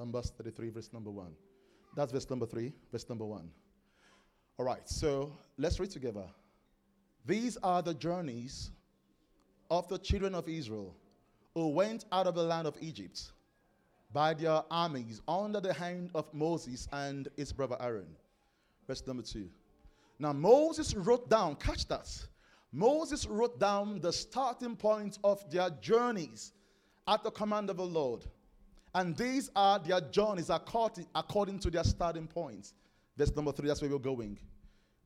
Numbers 33, verse number 1. That's verse number 3, verse number 1. All right, so let's read together. These are the journeys of the children of Israel who went out of the land of Egypt by their armies under the hand of Moses and his brother Aaron. Verse number 2. Now, Moses wrote down, catch that. Moses wrote down the starting point of their journeys at the command of the Lord. And these are their journeys according, according to their starting points. Verse number three, that's where we're going.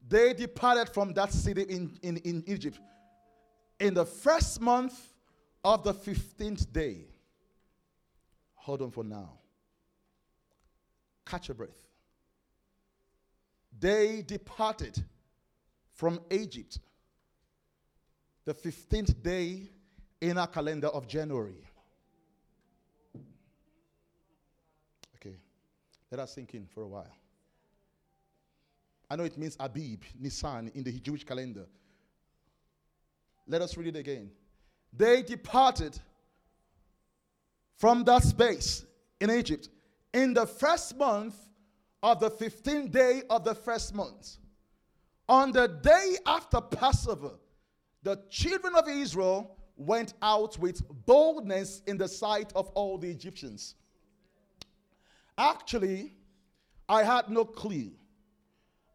They departed from that city in, in, in Egypt in the first month of the 15th day. Hold on for now. Catch your breath. They departed from Egypt the 15th day in our calendar of January. Okay, let us sink in for a while. I know it means Abib, Nisan in the Jewish calendar. Let us read it again. They departed from that space in Egypt in the first month of the 15th day of the first month. On the day after Passover, the children of Israel went out with boldness in the sight of all the Egyptians. Actually, I had no clue.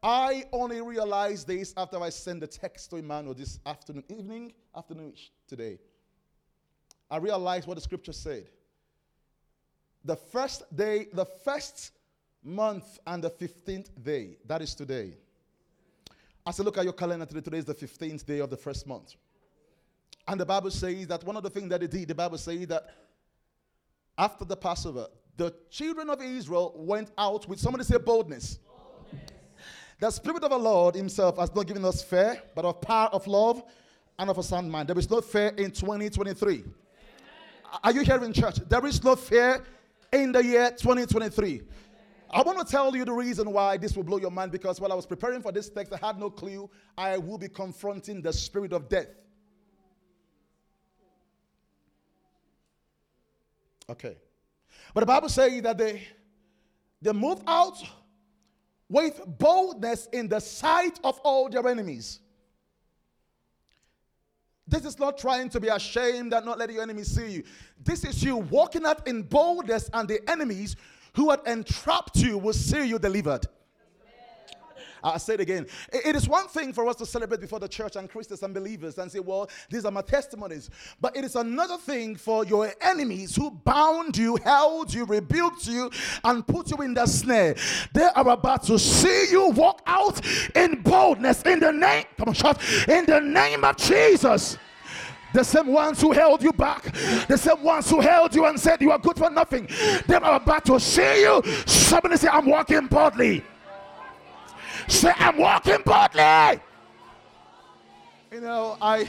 I only realized this after I sent the text to Emmanuel this afternoon, evening, afternoon today. I realized what the scripture said. The first day, the first month, and the 15th day, that is today. As I look at your calendar today, today is the 15th day of the first month. And the Bible says that one of the things that they did, the Bible says that after the Passover, the children of Israel went out with somebody say boldness. boldness. The Spirit of the Lord Himself has not given us fear, but of power, of love, and of a sound mind. There is no fear in 2023. Amen. Are you here in church? There is no fear in the year 2023. I want to tell you the reason why this will blow your mind because while I was preparing for this text, I had no clue I will be confronting the spirit of death. Okay. But the Bible says that they, they moved out with boldness in the sight of all their enemies. This is not trying to be ashamed and not letting your enemies see you. This is you walking out in boldness, and the enemies who had entrapped you will see you delivered. I say it again. It is one thing for us to celebrate before the church and Christians and believers and say, well, these are my testimonies. But it is another thing for your enemies who bound you, held you, rebuked you, and put you in the snare. They are about to see you walk out in boldness in the name, come on, shout, in the name of Jesus. The same ones who held you back, the same ones who held you and said you are good for nothing, they are about to see you. Somebody say, I'm walking boldly. Say, I'm walking boldly. You know, I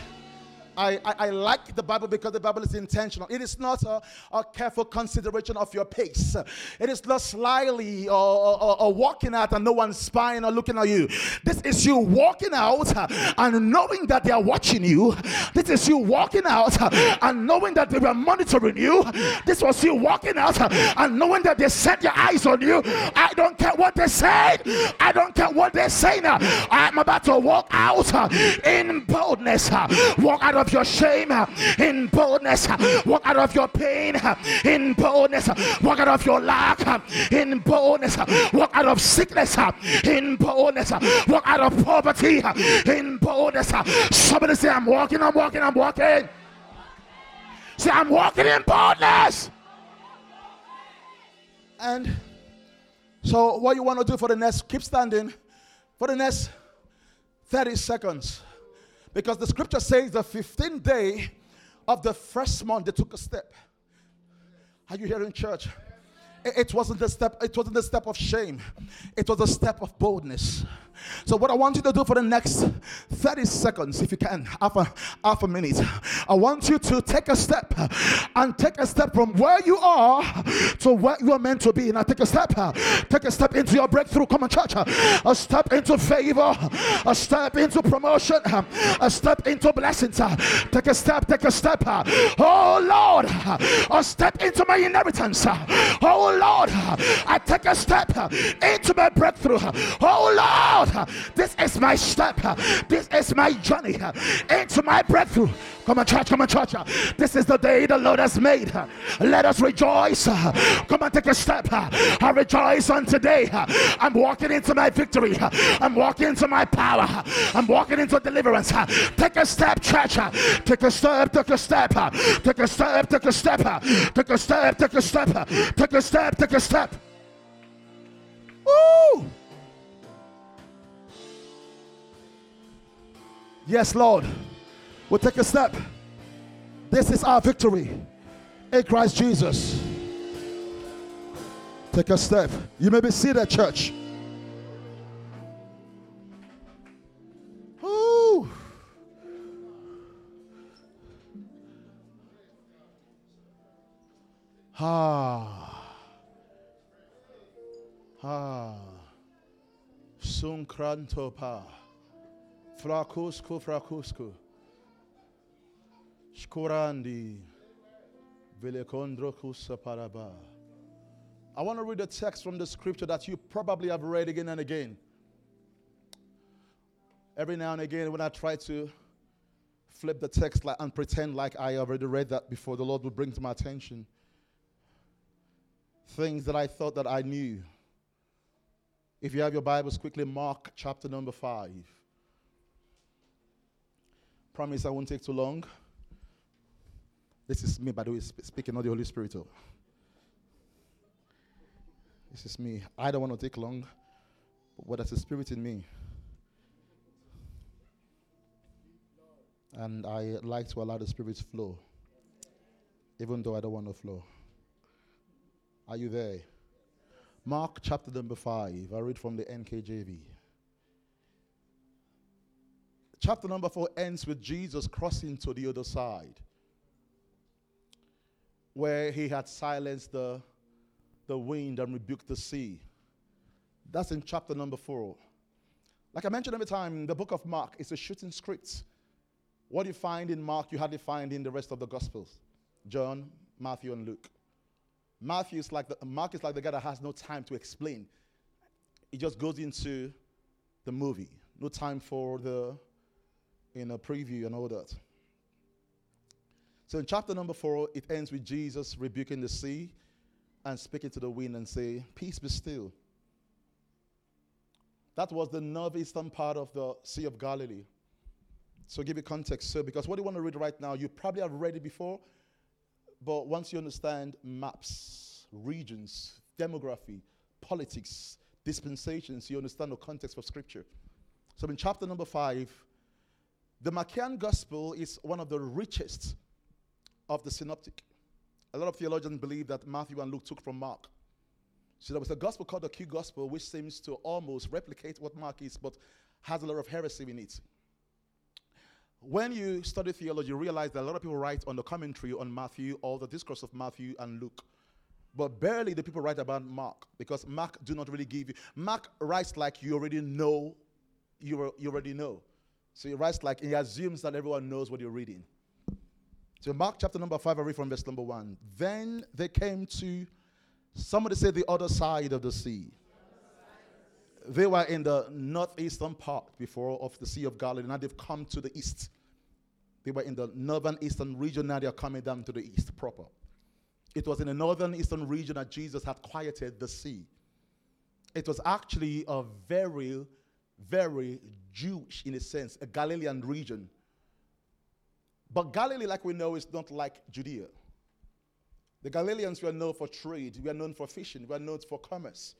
I, I, I, like the Bible because the Bible is intentional. It is not a, a careful consideration of your pace. It is not slyly or, or, or, walking out and no one's spying or looking at you. This is you walking out and knowing that they are watching you. This is you walking out and knowing that they were monitoring you. This was you walking out and knowing that they set their eyes on you. I don't care what they said. I don't care what they're saying. I'm about to walk out in boldness. Walk out of your shame in boldness. Walk out of your pain in boldness. Walk out of your lack in boldness. Walk out of sickness in boldness. Walk out of poverty in boldness. Somebody say, I'm walking, I'm walking, I'm walking. Say, I'm walking in boldness. And so, what you want to do for the next, keep standing for the next 30 seconds. Because the scripture says the 15th day of the first month they took a step. Are you hearing church? It wasn't the step, it wasn't the step of shame, it was a step of boldness. So, what I want you to do for the next 30 seconds, if you can, half a, half a minute, I want you to take a step and take a step from where you are to where you are meant to be. Now, take a step, take a step into your breakthrough. Come on, church, a step into favor, a step into promotion, a step into blessings. Take a step, take a step. Oh Lord, a step into my inheritance. Oh Lord, I take a step into my breakthrough. Oh Lord, this is my step. This is my journey into my breakthrough. Come on, church, come on, church. This is the day the Lord has made. Let us rejoice. Come on, take a step. I rejoice on today. I'm walking into my victory. I'm walking into my power. I'm walking into deliverance. Take a step, church. Take a step, take a step. Take a step, take a step. Take a step, take a step. Take a step, take a step. Woo! Yes, Lord. We'll take a step. This is our victory in Christ Jesus. Take a step. You may be seated, church. Ooh. Ah. Ah. Sunkrantopa. Frakusku, frakusku. Shkorandi. paraba. I want to read a text from the scripture that you probably have read again and again. Every now and again, when I try to flip the text and pretend like I already read that before, the Lord will bring to my attention things that I thought that I knew. If you have your Bibles, quickly mark chapter number five. Promise I won't take too long. This is me, by the way, speaking, not the Holy Spirit. Oh. This is me. I don't want to take long, but what is the Spirit in me? And I like to allow the Spirit to flow, even though I don't want to flow. Are you there? Mark chapter number 5. I read from the NKJV. Chapter number 4 ends with Jesus crossing to the other side where he had silenced the, the wind and rebuked the sea. That's in chapter number four. Like I mentioned every time, the book of Mark is a shooting script. What you find in Mark, you hardly find in the rest of the Gospels John, Matthew, and Luke. Matthew is like the, Mark is like the guy that has no time to explain. He just goes into the movie. No time for the you a preview and all that. So in chapter number four, it ends with Jesus rebuking the sea and speaking to the wind and say, Peace be still. That was the northeastern part of the Sea of Galilee. So give you context, sir, because what you want to read right now, you probably have read it before, but once you understand maps, regions, demography, politics, dispensations, you understand the context of Scripture. So in chapter number five, the Markan Gospel is one of the richest of the synoptic. A lot of theologians believe that Matthew and Luke took from Mark. So there was a gospel called the Q gospel, which seems to almost replicate what Mark is, but has a lot of heresy in it. When you study theology, you realize that a lot of people write on the commentary on Matthew or the discourse of Matthew and Luke. But barely the people write about Mark because Mark do not really give you. Mark writes like you already know, you, you already know. So he writes like he assumes that everyone knows what you're reading. So Mark chapter number 5, I read from verse number 1. Then they came to, somebody say the other side of the sea. They were in the northeastern part before of the Sea of Galilee. Now they've come to the east. They were in the northern eastern region. Now they are coming down to the east proper. It was in the northern eastern region that Jesus had quieted the sea. It was actually a very, very Jewish, in a sense, a Galilean region but Galilee, like we know, is not like Judea. The Galileans were known for trade, we are known for fishing, we are known for commerce.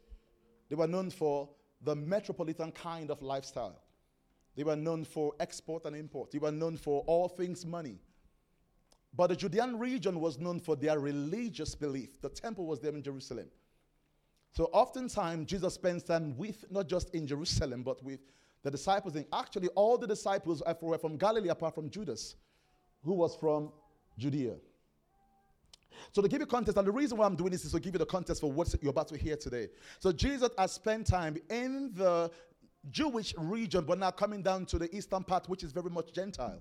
They were known for the metropolitan kind of lifestyle. They were known for export and import. They were known for all things money. But the Judean region was known for their religious belief. The temple was there in Jerusalem. So oftentimes Jesus spends time with not just in Jerusalem, but with the disciples. And actually, all the disciples were from Galilee apart from Judas, who was from Judea. So to give you context, and the reason why I'm doing this is to give you the context for what you're about to hear today. So Jesus has spent time in the Jewish region, but now coming down to the eastern part, which is very much Gentile.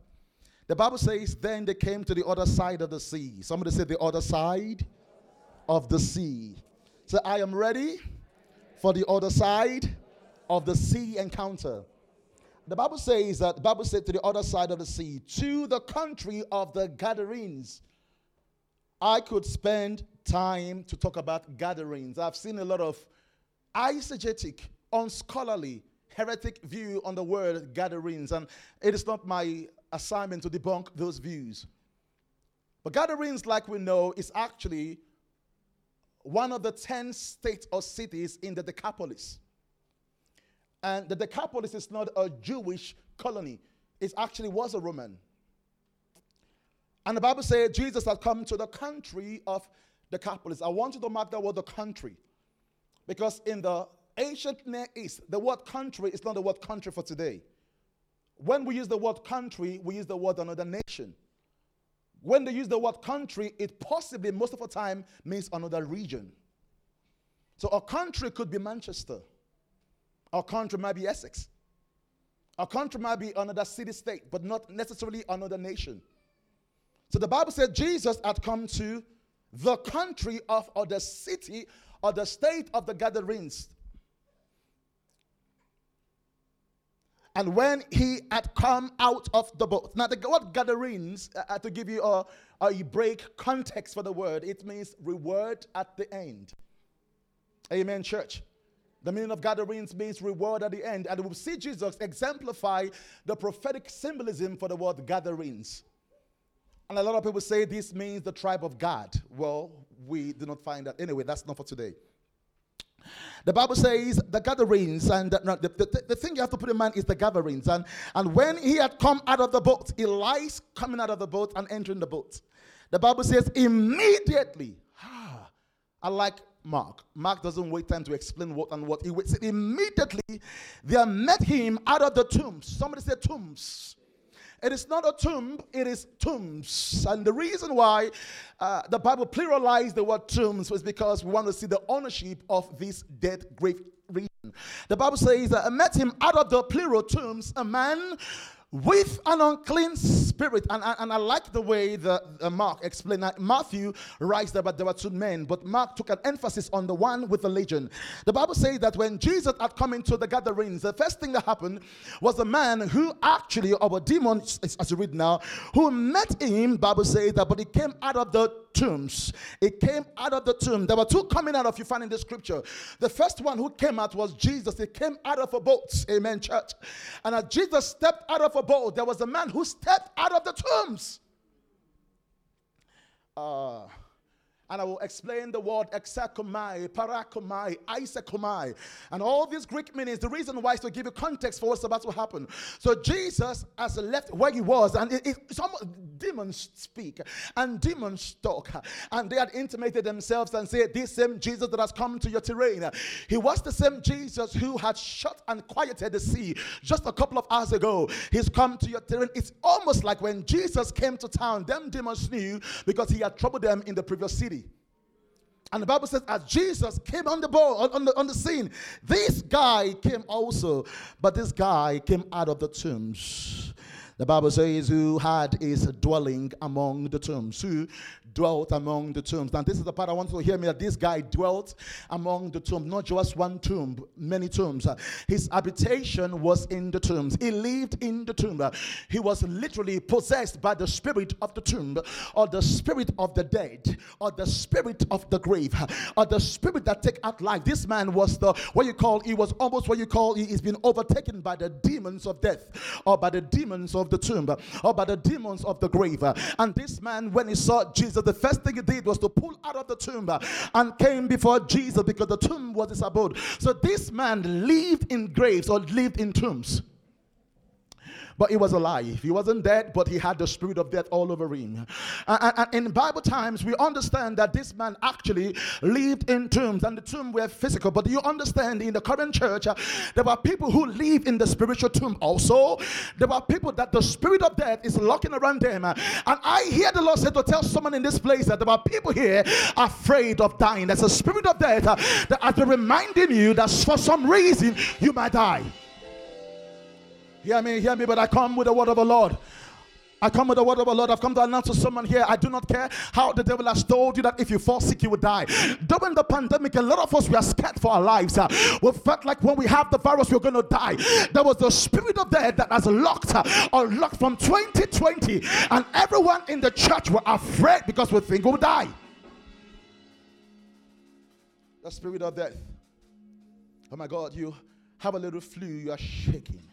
The Bible says, then they came to the other side of the sea. Somebody said, the other side of the sea. So I am ready for the other side of the sea encounter. The Bible says that the Bible said to the other side of the sea, to the country of the Gadarenes. I could spend time to talk about Gadarenes. I've seen a lot of eisegetic, unscholarly, heretic view on the word Gadarenes, and it is not my assignment to debunk those views. But Gadarenes, like we know, is actually one of the 10 states or cities in the Decapolis. And the Decapolis is not a Jewish colony, it actually was a Roman. And the Bible says Jesus had come to the country of Decapolis. I want you to mark that word the country. Because in the ancient Near East, the word country is not the word country for today. When we use the word country, we use the word another nation. When they use the word country, it possibly, most of the time, means another region. So a country could be Manchester. Our country might be Essex. Our country might be another city state, but not necessarily another nation. So the Bible said Jesus had come to the country of or the city or the state of the Gadarenes. And when he had come out of the boat, now the word Gadarenes, uh, uh, to give you a, a break context for the word, it means reward at the end. Amen, church. The meaning of Gadarenes means reward at the end. And we'll see Jesus exemplify the prophetic symbolism for the word Gadarenes. And a lot of people say this means the tribe of God. Well, we do not find that. Anyway, that's not for today. The Bible says the Gadarenes, and the, the, the, the, thing you have to put in mind is the Gadarenes. And, and when he had come out of the boat, Elias coming out of the boat and entering the boat. The Bible says immediately. Ah, I like Mark. Mark doesn't wait time to explain what and what. He waits immediately. They met him out of the tombs. Somebody said tombs. It is not a tomb, it is tombs. And the reason why uh, the Bible pluralized the word tombs was because we want to see the ownership of this dead grave region. The Bible says that I met him out of the plural tombs, a man with an unclean spirit. And, and, and I like the way the, Mark explained that. Matthew writes that there were two men, but Mark took an emphasis on the one with the legion. The Bible says that when Jesus had come into the Gadarenes, the first thing that happened was a man who actually, or a demon, as you read now, who met him, Bible says that, but he came out of the tombs. It came out of the tomb. There were two coming out of you find in the scripture. The first one who came out was Jesus. He came out of a boat. Amen, church. And as Jesus stepped out of a there was a man who stepped out of the tombs. Uh, and I will explain the word exakomai, parakomai, isakomai, and all these Greek meanings. The reason why is to give you context for what's about to happen. So Jesus has left where he was, and it, it, some demons speak and demons talk, and they had intimated themselves and said, "This same Jesus that has come to your terrain, he was the same Jesus who had shut and quieted the sea just a couple of hours ago. He's come to your terrain. It's almost like when Jesus came to town, them demons knew because he had troubled them in the previous city. And the Bible says, as Jesus came on the on the, on the scene, this guy came also, but this guy came out of the tombs. The Bible says, who had his dwelling among the tombs, who dwelt among the tombs. Now, this is the part I want you to hear me that this guy dwelt among the tombs, not just one tomb, many tombs. His habitation was in the tombs. He lived in the tomb. He was literally possessed by the spirit of the tomb, or the spirit of the dead, or the spirit of the grave, or the spirit that take out life. This man was the what you call he was almost what you call he is been overtaken by the demons of death, or by the demons of the tomb, uh, or by the demons of the grave. Uh, and this man, when he saw Jesus the first thing he did was to pull out of the tomb uh, and came before Jesus because the tomb was his abode. So this man lived in graves or lived in tombs. But he was alive. He wasn't dead, but he had the spirit of death all over him. And, and in Bible times, we understand that this man actually lived in tombs, and the tomb were physical. But you understand in the current church, uh, there were people who live in the spiritual tomb also. There were people that the spirit of death is locking around them. Uh, and I hear the Lord say to tell someone in this place that there are people here afraid of dying. There's a spirit of death uh, that has been reminding you that for some reason you might die. Hear me, hear me, but I come with the word of the Lord. I come with the word of the Lord. I've come to announce to someone here. I do not care how the devil has told you that if you fall sick, you will die. During the pandemic, a lot of us were scared for our lives. Uh, we felt like when we have the virus, we're going to die. There was the spirit of death that has locked uh, or locked from 2020, and everyone in the church were afraid because we think we'll die. The spirit of death. Oh my God, you have a little flu, you are shaking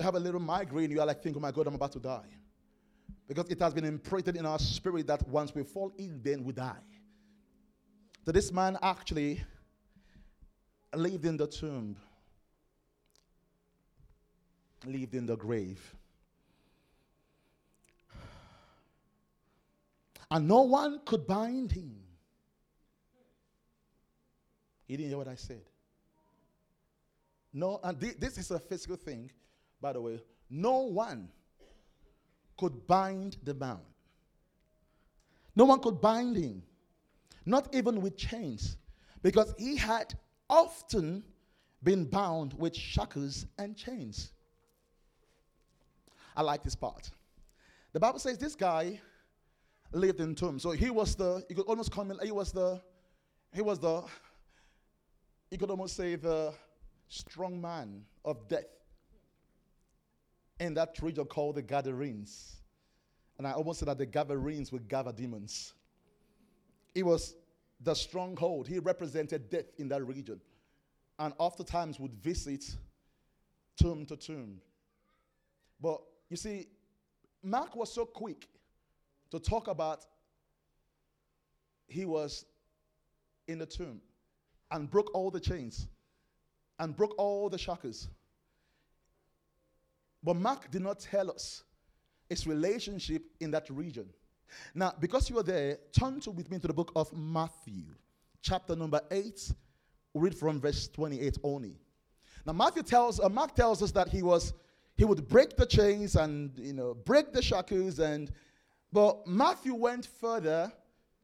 you have a little migraine, you are like, think, oh my God, I'm about to die. Because it has been imprinted in our spirit that once we fall ill, then we die. So this man actually lived in the tomb, lived in the grave. And no one could bind him. He didn't hear what I said. No, and th- this is a physical thing by the way, no one could bind the bound. No one could bind him, not even with chains, because he had often been bound with shackles and chains. I like this part. The Bible says this guy lived in tombs. So he was the, you could almost come in, he was the, he was the, you could almost say the strong man of death in that region called the Gadarenes. And I almost said that the Gadarenes would gather demons. It was the stronghold. He represented death in that region. And oftentimes would visit tomb to tomb. But you see, Mark was so quick to talk about he was in the tomb and broke all the chains and broke all the shackles but Mark did not tell us its relationship in that region. Now, because you are there, turn to with me to the book of Matthew, chapter number 8. We'll read from verse 28 only. Now, Matthew tells, uh, Mark tells us that he was, he would break the chains and, you know, break the shackles and, but Matthew went further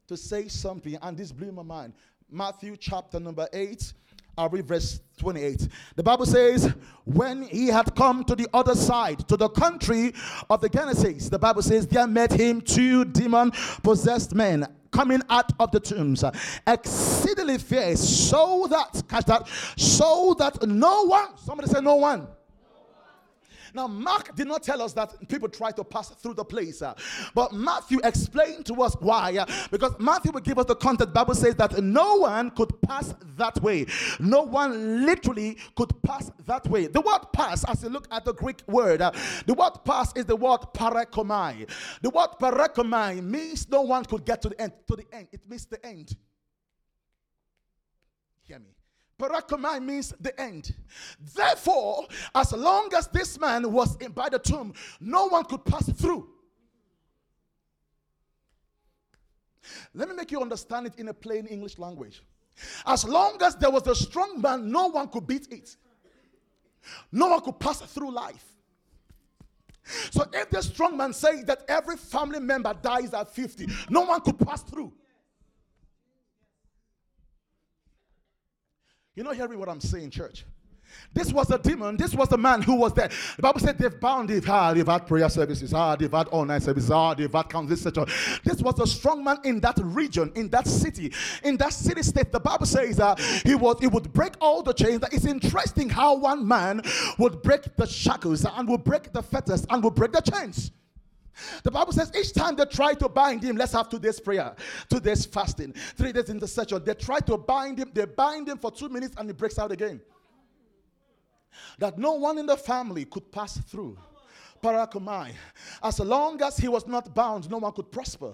to say something, and this blew my mind. Matthew chapter number 8, I'll read verse 28. The Bible says, when he had come to the other side, to the country of the Gadarenes, the Bible says, there met him two demon possessed men coming out of the tombs, exceedingly fierce, so that, catch that, so that no one, somebody say no one now, Mark did not tell us that people try to pass through the place, uh, but Matthew explained to us why. Uh, because Matthew will give us the context. Bible says that no one could pass that way. No one literally could pass that way. The word pass, as you look at the Greek word, uh, the word pass is the word parakomai. The word parakomai means no one could get to the end. To the end, it means the end. Hear me. Parakomai means the end. Therefore, as long as this man was in by the tomb, no one could pass through. Let me make you understand it in a plain English language. As long as there was a strong man, no one could beat it. No one could pass through life. So if the strong man says that every family member dies at 50, no one could pass through. You're not hearing what I'm saying, church. This was a demon. This was the man who was there. The Bible said they've bound it. Ah, they've had prayer services. Ah, they've had all night services. Ah, they've had council, etc. This was a strong man in that region, in that city, in that city state. The Bible says that he was he would break all the chains. It's interesting how one man would break the shackles and would break the fetters and would break the chains. The Bible says each time they try to bind him, let's have today's prayer, today's fasting, three days intercession. They try to bind him, they bind him for two minutes and he breaks out again. That no one in the family could pass through. Parakomai. As long as he was not bound, no one could prosper.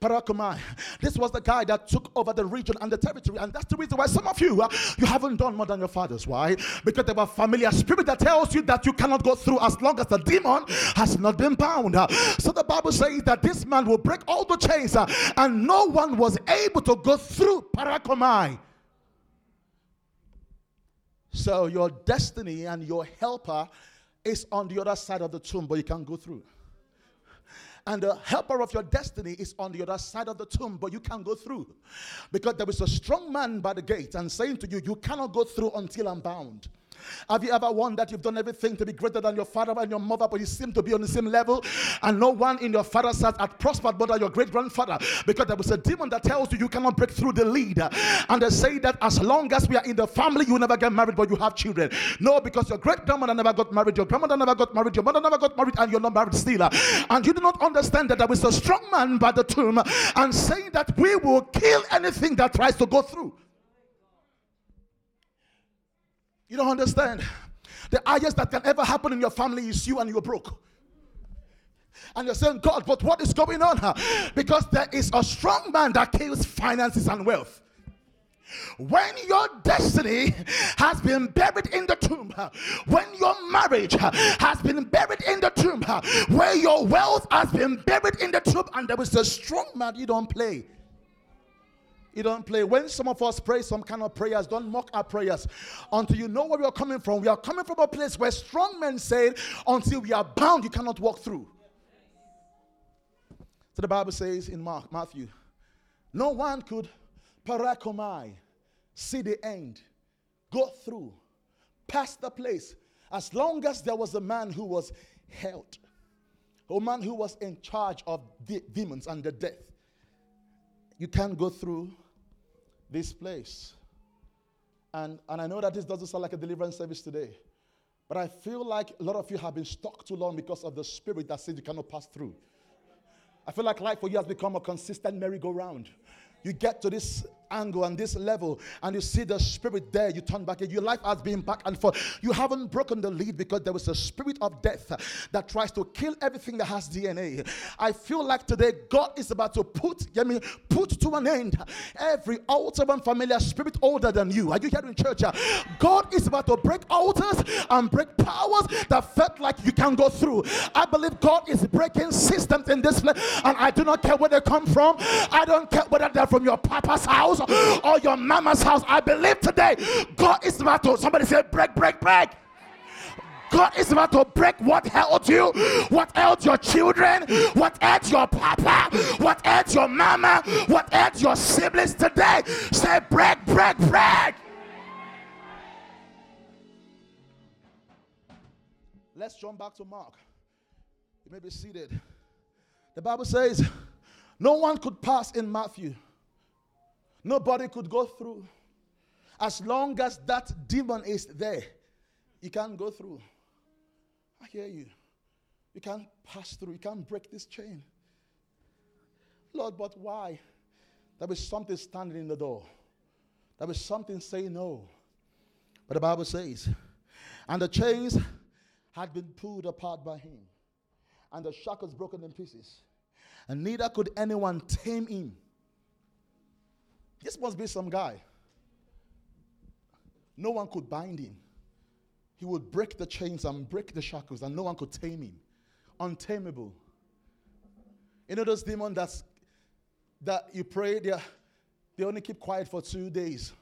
Parakomai. This was the guy that took over the region and the territory. And that's the reason why some of you, uh, you haven't done more than your fathers. Why? Because there was familiar spirit that tells you that you cannot go through as long as the demon has not been bound. Uh, so the Bible says that this man will break all the chains uh, and no one was able to go through Parakomai. So your destiny and your helper is on the other side of the tomb, but you can't go through. And the helper of your destiny is on the other side of the tomb, but you can't go through. Because there is a strong man by the gate and saying to you, You cannot go through until I'm bound. Have you ever wondered that you've done everything to be greater than your father and your mother, but you seem to be on the same level? And no one in your father's house had prospered but your great grandfather because there was a demon that tells you you cannot break through the lead. And they say that as long as we are in the family, you never get married, but you have children. No, because your great grandmother never got married, your grandmother never got married, your mother never got married, and you're not married still. And you do not understand that there was a strong man by the tomb and saying that we will kill anything that tries to go through. You don't understand. The highest that can ever happen in your family is you and you're broke. And you're saying, God, but what is going on? Because there is a strong man that kills finances and wealth. When your destiny has been buried in the tomb, when your marriage has been buried in the tomb, where your wealth has been buried in the tomb, and there is a strong man, you don't play. Don't play. When some of us pray some kind of prayers, don't mock our prayers until you know where we are coming from. We are coming from a place where strong men said, until we are bound, you cannot walk through. So the Bible says in Mark, Matthew, no one could parakomai, see the end, go through, past the place, as long as there was a man who was held, a man who was in charge of the demons and the death. You can't go through this place. And, and I know that this doesn't sound like a deliverance service today, but I feel like a lot of you have been stuck too long because of the spirit that says you cannot pass through. I feel like life for you has become a consistent merry-go-round. You get to this angle and this level, and you see the spirit there, you turn back. Your life has been back and forth. You haven't broken the lead because there was a spirit of death that tries to kill everything that has DNA. I feel like today God is about to put, get me, put to an end every altar and familiar spirit older than you. Are you here in church? God is about to break altars and break powers that felt like you can go through. I believe God is breaking systems in this place, and I do not care where they come from. I don't care whether they're from your papa's house house or your mama's house. I believe today God is about to, somebody say, break, break, break. God is about to break what held you, what held your children, what held your papa, what held your mama, what held your siblings today. Say, break, break, break. Let's jump back to Mark. You may be seated. The Bible says, no one could pass in Matthew Nobody could go through. As long as that demon is there, you can't go through. I hear you. You can't pass through. You can't break this chain. Lord, but why? There was something standing in the door. There was something saying no. But the Bible says, and the chains had been pulled apart by him, and the shackles broken in pieces, and neither could anyone tame him. This must be some guy. No one could bind him. He would break the chains and break the shackles, and no one could tame him. Untamable. You know those demons that's, that you pray, they, they only keep quiet for two days.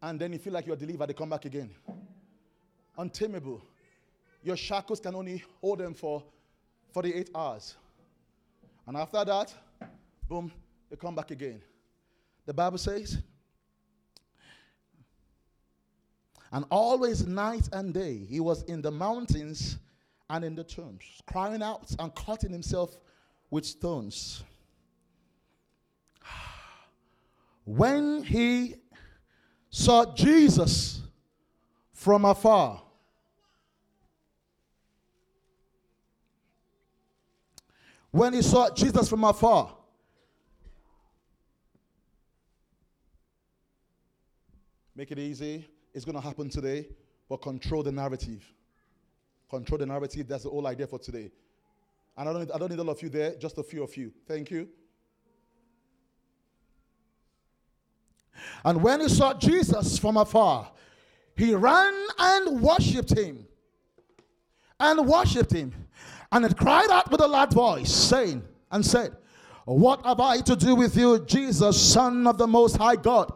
And then you feel like you're delivered, they come back again. Untamable. Your shackles can only hold them for 48 hours. And after that, boom, they come back again. The Bible says, and always night and day he was in the mountains and in the tombs, crying out and cutting himself with stones. When he saw Jesus from afar, when he saw Jesus from afar, Make it easy. It's going to happen today, but control the narrative. Control the narrative. That's the whole idea for today. And I don't, I don't need all of you there, just a few of you. Thank you. And when he saw Jesus from afar, he ran and worshipped him. And worshipped him. And it cried out with a loud voice, saying, and said, What have I to do with you, Jesus, Son of the Most High God?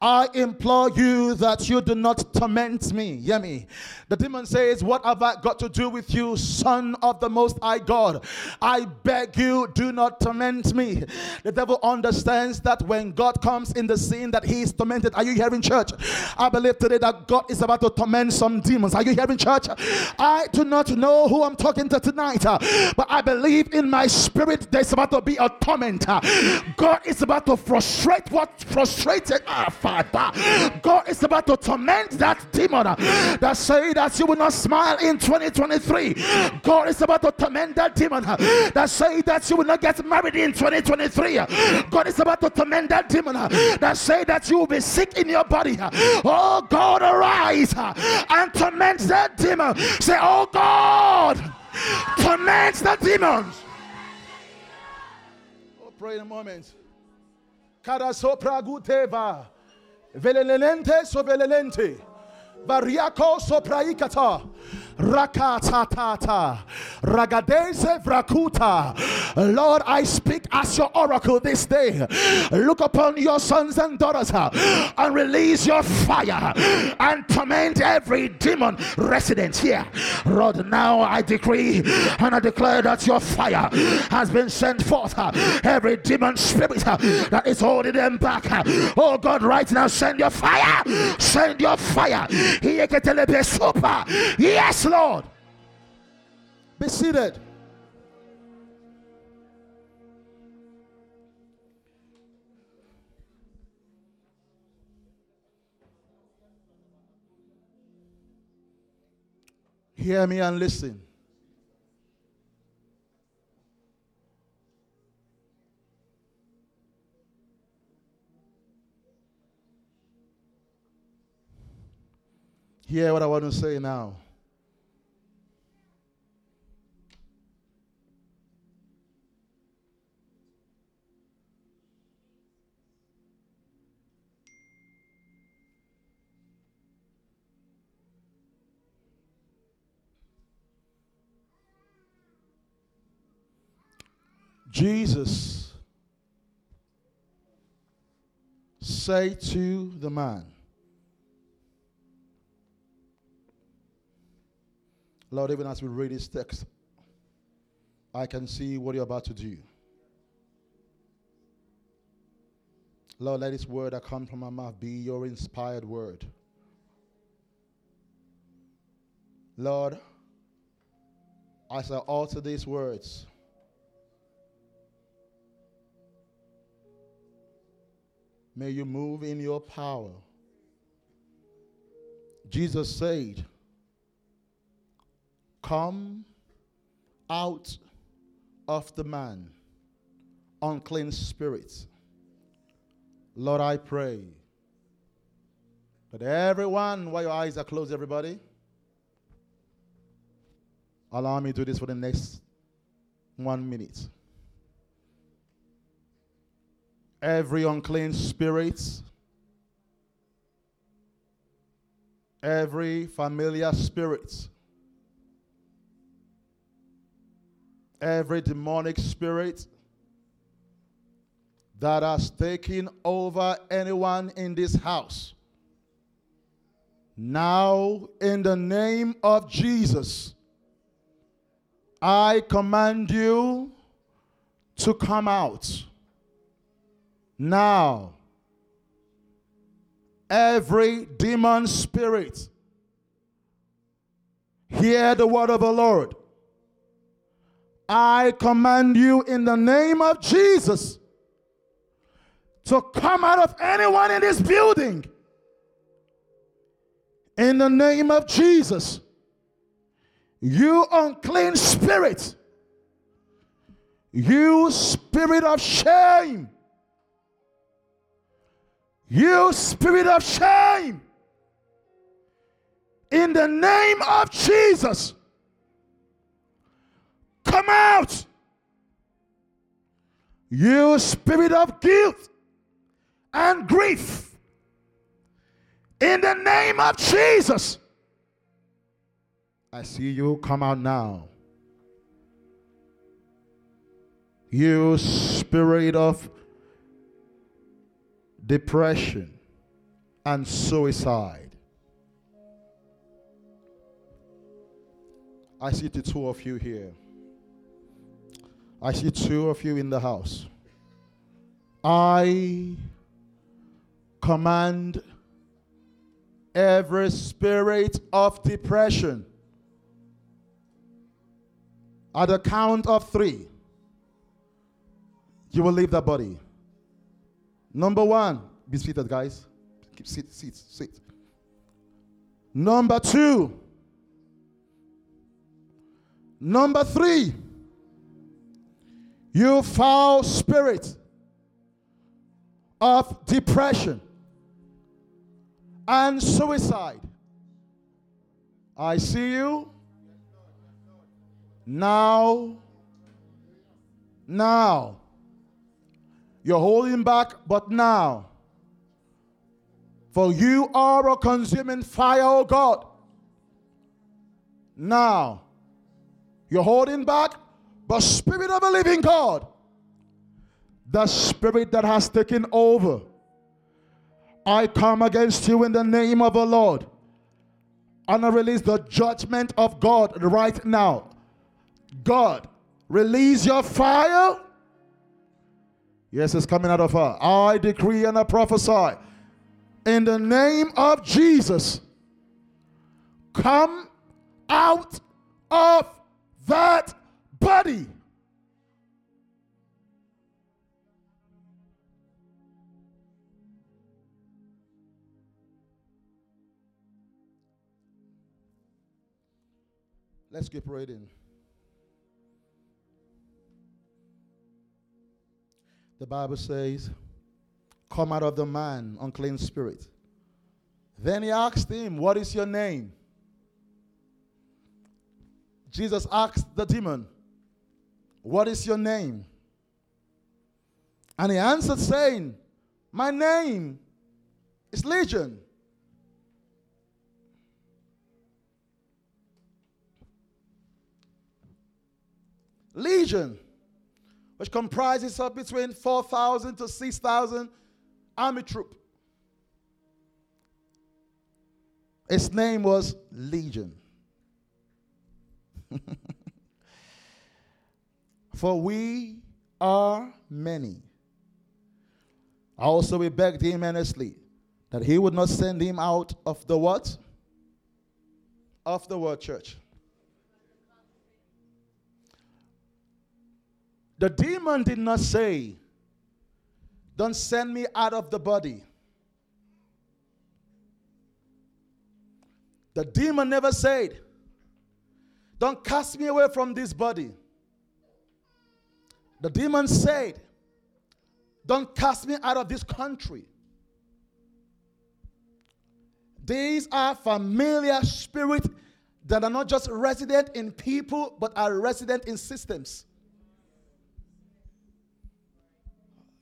I implore you that you do not torment me. Hear me. The demon says, What have I got to do with you, son of the most high God? I beg you, do not torment me. The devil understands that when God comes in the scene that he is tormented. Are you hearing church? I believe today that God is about to torment some demons. Are you hearing church? I do not know who I'm talking to tonight, uh, but I believe in my spirit there's about to be a tormentor. Uh, God is about to frustrate what frustrated. God is about to torment that demon that say that you will not smile in 2023. God is about to torment that demon that say that you will not get married in 2023. God is about to torment that demon that say that you will be sick in your body. Oh God, arise and torment that demon. Say, Oh God, torment the demons. Oh, pray in a moment. Kada sopra guteva. Velelente sovelelente. Variako sopraikata. Rakatatata. Ragadeze vrakuta. Lord, I speak as your oracle this day. Look upon your sons and daughters uh, and release your fire and torment every demon resident here. Lord, now I decree and I declare that your fire has been sent forth. Uh, every demon spirit uh, that is holding them back. Oh God, right now, send your fire. Send your fire. Yes, Lord. Be seated. Hear me and listen. Hear what I want to say now. Jesus say to the man, Lord, even as we read this text, I can see what you're about to do. Lord, let this word that comes from my mouth be your inspired word. Lord, as I alter these words, may you move in your power. Jesus said, Come out of the man, unclean spirits. Lord, I pray that everyone, while your eyes are closed, everybody, allow me to do this for the next one minute. Every unclean spirit, every familiar spirit, every demonic spirit that has taken over anyone in this house. Now, in the name of Jesus, I command you to come out. Now, every demon spirit, hear the word of the Lord. I command you in the name of Jesus to come out of anyone in this building. In the name of Jesus. You unclean spirit. You spirit of shame. You spirit of shame. In the name of Jesus. Come out! You spirit of guilt and grief. In the name of Jesus. I see you come out now. You spirit of depression and suicide. I see the two of you here. I see two of you in the house. I command every spirit of depression at the count of three. You will leave the body. Number one, be seated, guys. Keep sit, sit, sit. Number two. Number three. You foul spirit of depression and suicide. I see you. Now, now, you're holding back, but now, for you are a consuming fire, oh God. Now, you're holding back, but Spirit of a living God, the Spirit that has taken over, I come against you in the name of the Lord. And I release the judgment of God right now. God, release your fire. Yes, it's coming out of her. I decree and I prophesy in the name of Jesus. Come out of that body. Let's keep reading. The Bible says, Come out of the man, unclean spirit. Then he asked him, What is your name? Jesus asked the demon, What is your name? And he answered, saying, My name is Legion. Legion which comprises of between 4,000 to 6,000 army troop. Its name was Legion. For we are many. Also, we begged him earnestly that he would not send him out of the what? Of the word church. The demon did not say, Don't send me out of the body. The demon never said, Don't cast me away from this body. The demon said, Don't cast me out of this country. These are familiar spirits that are not just resident in people, but are resident in systems.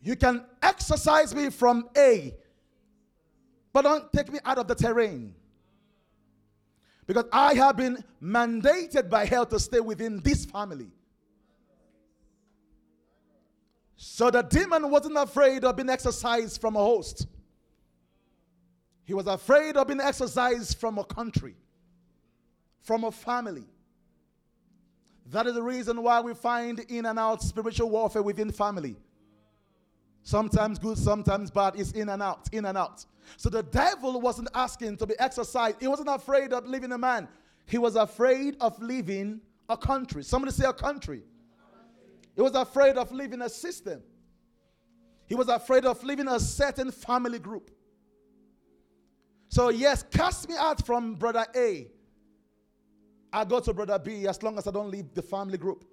You can exercise me from A, but don't take me out of the terrain. Because I have been mandated by hell to stay within this family. So the demon wasn't afraid of being exercised from a host. He was afraid of being exercised from a country, from a family. That is the reason why we find in and out spiritual warfare within family. Sometimes good, sometimes bad. It's in and out, in and out. So the devil wasn't asking to be exercised. He wasn't afraid of leaving a man. He was afraid of leaving a country. Somebody say a country. He was afraid of leaving a system. He was afraid of leaving a certain family group. So, yes, cast me out from brother A. I go to brother B as long as I don't leave the family group.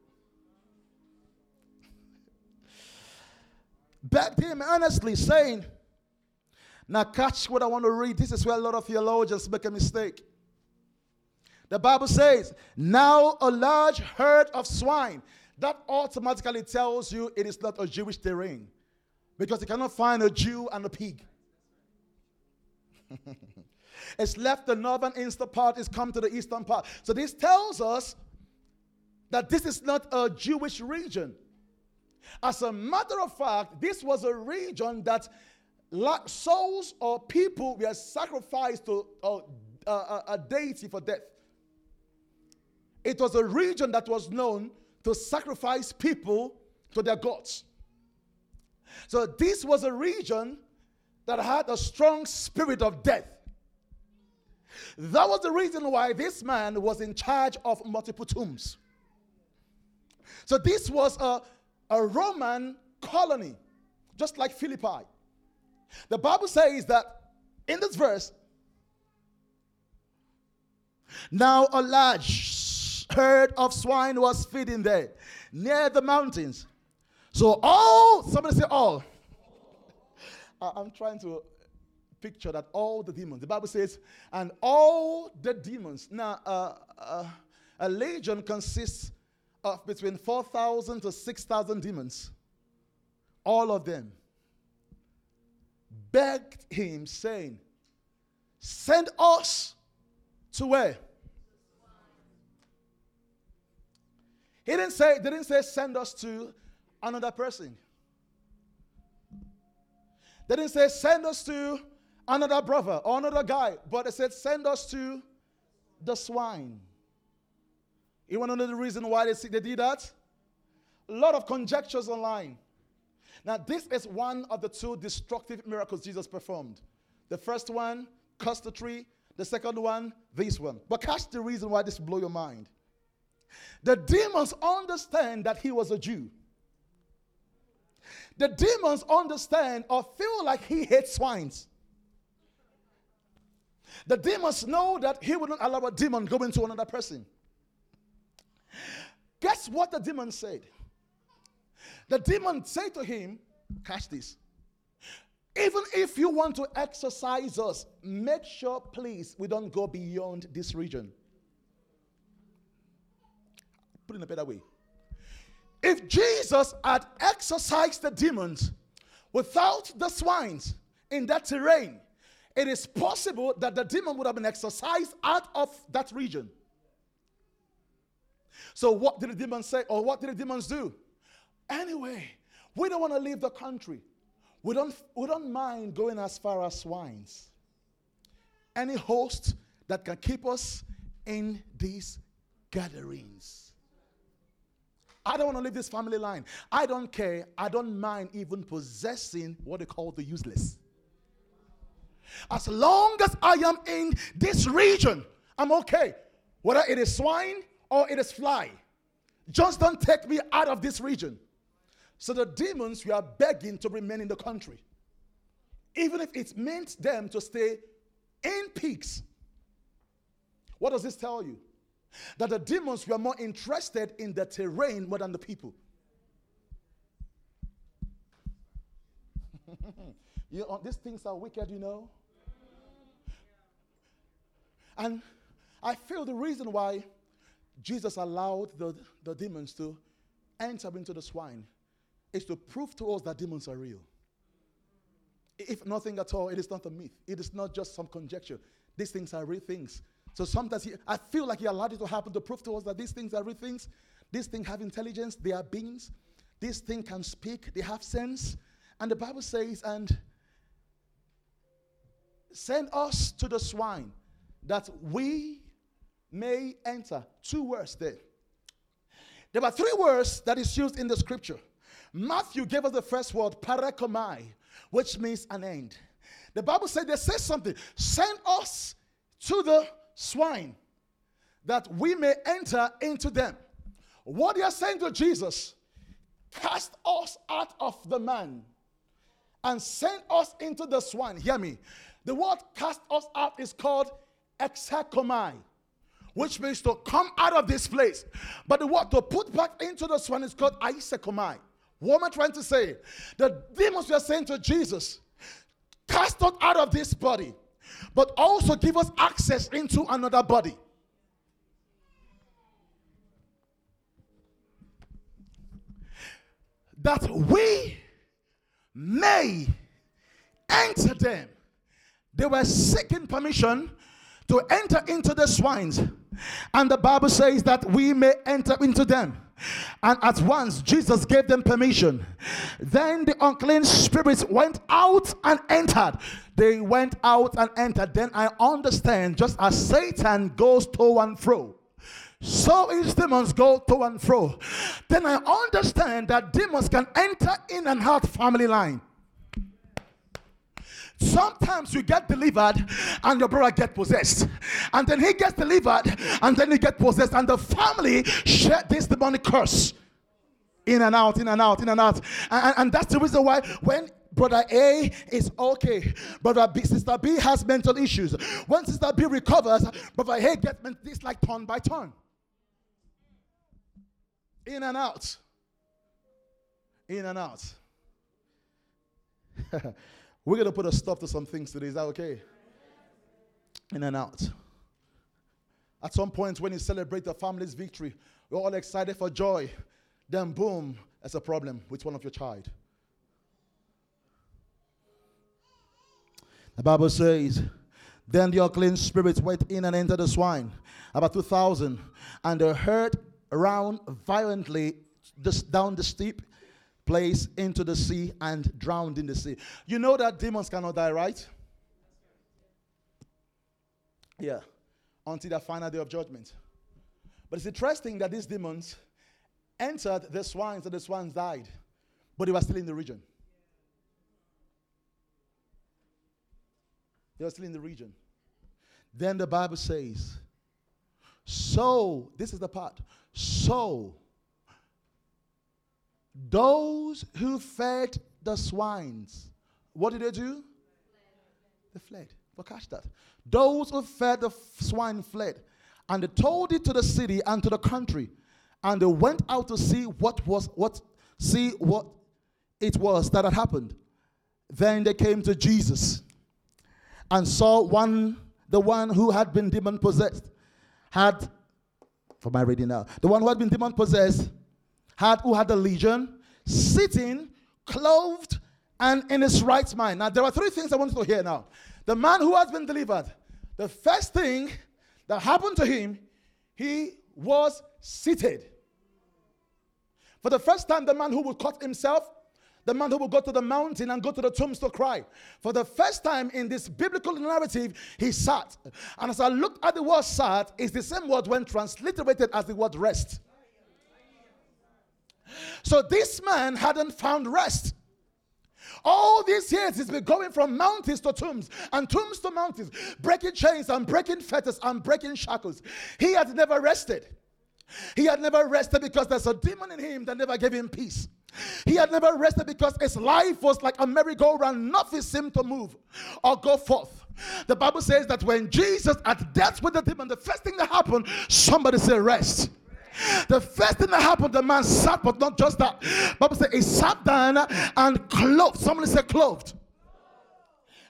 Begged him earnestly, saying, Now, catch what I want to read. This is where a lot of theologians make a mistake. The Bible says, now a large herd of swine. That automatically tells you it is not a Jewish terrain because you cannot find a Jew and a pig. it's left the northern eastern part, it's come to the eastern part. So this tells us that this is not a Jewish region. As a matter of fact, this was a region that souls or people were sacrificed to uh, a deity for death. It was a region that was known to sacrifice people to their gods. So, this was a region that had a strong spirit of death. That was the reason why this man was in charge of multiple tombs. So, this was a, a Roman colony, just like Philippi. The Bible says that in this verse, now a large herd of swine was feeding there near the mountains. So all, somebody say all. I'm trying to picture that all the demons. The Bible says, and all the demons. Now, uh, uh, a legion consists of between 4,000 to 6,000 demons. All of them begged him, saying, Send us to where? He didn't say, didn't say send us to another person. They didn't say send us to another brother or another guy, but they said send us to the swine. You want to know the reason why they, they did that? A lot of conjectures online. Now, this is one of the two destructive miracles Jesus performed. The first one, cursed the tree. The second one, this one. But catch the reason why this blow your mind. The demons understand that he was a Jew. The demons understand or feel like he hates swines. The demons know that he would not allow a demon go into another person. Guess what the demon said? The demon said to him, Catch this. Even if you want to exercise us, make sure, please, we don't go beyond this region. Put it in a better way. If Jesus had exorcised the demons without the swines in that terrain, it is possible that the demon would have been exorcised out of that region. So, what did the demons say, or what did the demons do? Anyway, we don't want to leave the country. We don't, we don't mind going as far as swines. Any host that can keep us in these gatherings. I don't want to leave this family line. I don't care. I don't mind even possessing what they call the useless. As long as I am in this region, I'm okay. Whether it is swine or it is fly, just don't take me out of this region. So the demons were begging to remain in the country, even if it meant them to stay in peaks. What does this tell you? That the demons were more interested in the terrain more than the people. you know, these things are wicked, you know. And I feel the reason why Jesus allowed the, the demons to enter into the swine is to prove to us that demons are real. If nothing at all, it is not a myth. It is not just some conjecture. These things are real things. So sometimes he, I feel like he allowed it to happen to prove to us that these things are real things. These things have intelligence, they are beings. These things can speak, they have sense. And the Bible says, and send us to the swine that we may enter. Two words there. There are three words that is used in the scripture. Matthew gave us the first word, parakomai, which means an end. The Bible said they say something. Send us to the swine that we may enter into them. What they are saying to Jesus, cast us out of the man and send us into the swine. Hear me. The word cast us out is called exekomai, which means to come out of this place. But the word to put back into this one is called aisekomai. What am I trying to say? The demons were saying to Jesus, cast us out of this body, but also give us access into another body. That we may enter them. They were seeking permission to enter into the swines and the Bible says that we may enter into them. And at once Jesus gave them permission. Then the unclean spirits went out and entered. They went out and entered. Then I understand just as Satan goes to and fro. So his demons go to and fro. Then I understand that demons can enter in and out family line. Sometimes you get delivered and your brother get possessed. And then he gets delivered and then he get possessed. And the family share this demonic curse. In and out, in and out, in and out. And, and that's the reason why when brother A is okay. Brother B, sister B has mental issues. When sister B recovers, brother A gets this like turn by turn. In and out. In and out. We're going to put a stop to some things today. Is that okay? In and out. At some point, when you celebrate the family's victory, we're all excited for joy. Then, boom, there's a problem with one of your child. The Bible says, Then the unclean spirits went in and entered the swine, about 2,000, and they hurt around violently down the steep place into the sea and drowned in the sea. You know that demons cannot die, right? Yeah, until the final day of judgment. But it's interesting that these demons entered the swines and the swines died, but they were still in the region. They were still in the region. Then the Bible says, so, this is the part. So, those who fed the swines, what did they do? They fled. But catch that. Those who fed the swine fled, and they told it to the city and to the country, and they went out to see what was what see what it was that had happened. Then they came to Jesus and saw one the one who had been demon possessed had for my reading now the one who had been demon possessed had who had the legion, sitting, clothed, and in his right mind. Now, there are three things I want you to hear now. The man who has been delivered, the first thing that happened to him, he was seated. For the first time, the man who would cut himself, the man who would go to the mountain and go to the tombs to cry. For the first time in this biblical narrative, he sat. And as I looked at the word sat, it's the same word when transliterated as the word rest. So this man hadn't found rest. All these years he's been going from mountains to tombs and tombs to mountains, breaking chains and breaking fetters and breaking shackles. He had never rested. He had never rested because there's a demon in him that never gave him peace. He had never rested because his life was like a merry-go-round. Nothing seemed to move or go forth. The Bible says that when Jesus at death with the demon, the first thing that happened, somebody said, Rest. The first thing that happened, the man sat, but not just that. Bible said he sat down and clothed. Somebody said clothed.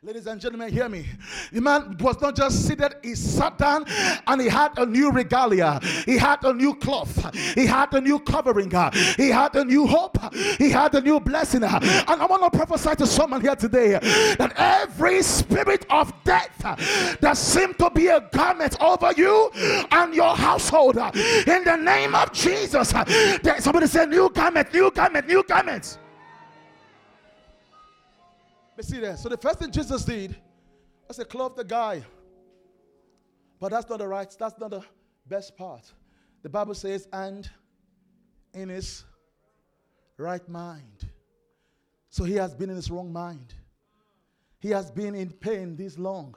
Ladies and gentlemen, hear me. The man was not just seated, he sat down and he had a new regalia. He had a new cloth. He had a new covering. He had a new hope. He had a new blessing. And I want to prophesy to someone here today that every spirit of death that seemed to be a garment over you and your household, in the name of Jesus, somebody say, New garment, new garment, new garments. But see there. So the first thing Jesus did was to clothe the guy. But that's not the right, that's not the best part. The Bible says, and in his right mind. So he has been in his wrong mind. He has been in pain this long.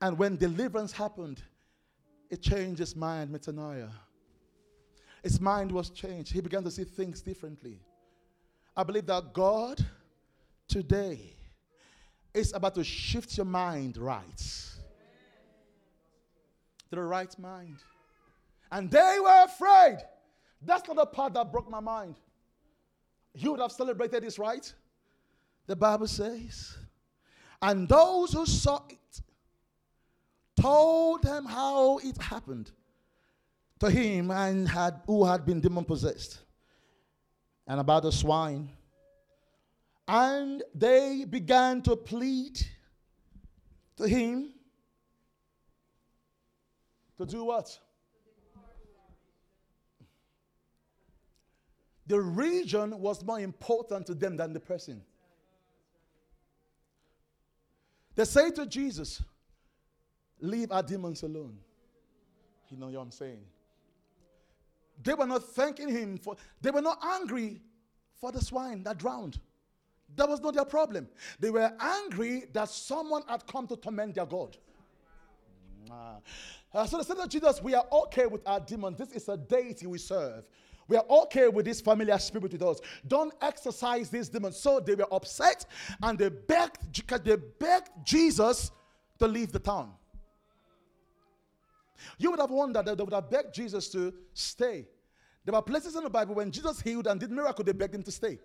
And when deliverance happened, it changed his mind, metanoia. His mind was changed. He began to see things differently. I believe that God today it's about to shift your mind right. To the right mind. And they were afraid. That's not the part that broke my mind. You would have celebrated this, right? The Bible says, and those who saw it told them how it happened to him and had who had been demon possessed. and about the swine. And they began to plead to him to do what? The region was more important to them than the person. They say to Jesus, Leave our demons alone. You know what I'm saying? They were not thanking him for, they were not angry for the swine that drowned. That was not their problem. They were angry that someone had come to torment their God. Uh, so they said to Jesus, We are okay with our demons. This is a deity we serve. We are okay with this familiar spirit with us. Don't exercise these demons. So they were upset and they begged, they begged Jesus to leave the town. You would have wondered that they would have begged Jesus to stay. There were places in the Bible when Jesus healed and did miracle, they begged him to stay.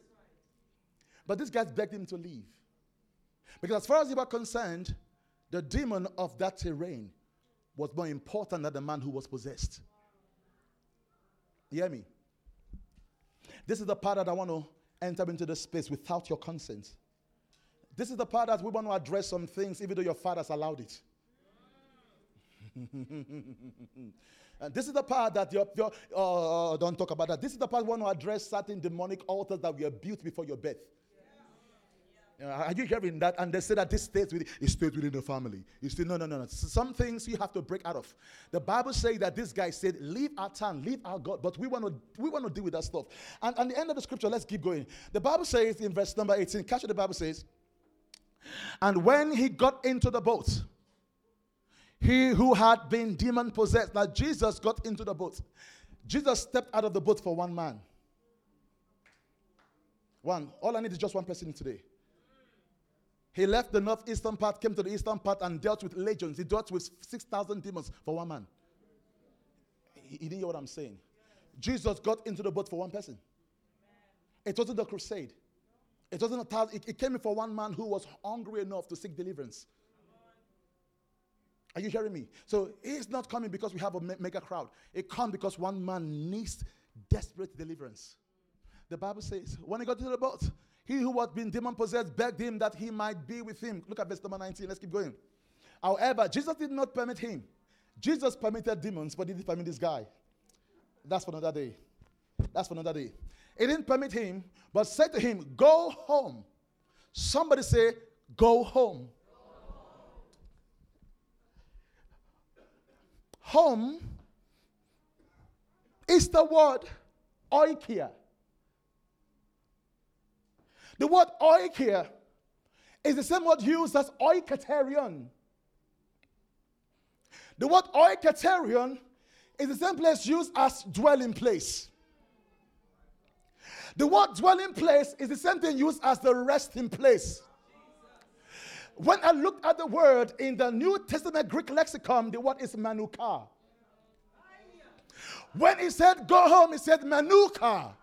But these guys begged him to leave. Because as far as they were concerned, the demon of that terrain was more important than the man who was possessed. You hear me? This is the part that I want to enter into the space without your consent. This is the part that we want to address some things, even though your father's allowed it. and this is the part that your, your uh, don't talk about that. This is the part we want to address certain demonic altars that were built before your birth. Uh, are you hearing that? And they say that this stays within, it stays within the family. You say, no, no, no, no. Some things you have to break out of. The Bible says that this guy said, leave our town, leave our God. But we want to we want to deal with that stuff. And at the end of the scripture, let's keep going. The Bible says in verse number 18, catch what the Bible says. And when he got into the boat, he who had been demon possessed. Now Jesus got into the boat. Jesus stepped out of the boat for one man. One. All I need is just one person today. He left the northeastern part, came to the eastern part, and dealt with legions. He dealt with 6,000 demons for one man. He, he didn't hear what I'm saying. Jesus got into the boat for one person. It wasn't a crusade. It wasn't a task. It, it came for one man who was hungry enough to seek deliverance. Are you hearing me? So it's not coming because we have a mega crowd. It comes because one man needs desperate deliverance. The Bible says, when he got into the boat, he who had been demon possessed begged him that he might be with him. Look at verse number 19. Let's keep going. However, Jesus did not permit him. Jesus permitted demons, but he didn't permit this guy. That's for another day. That's for another day. He didn't permit him, but said to him, Go home. Somebody say, Go home. Home is the word oikia. The word oikia is the same word used as oikaterion. The word oikaterion is the same place used as dwelling place. The word dwelling place is the same thing used as the resting place. When I looked at the word in the New Testament Greek lexicon, the word is manuka. When he said go home, he said manuka.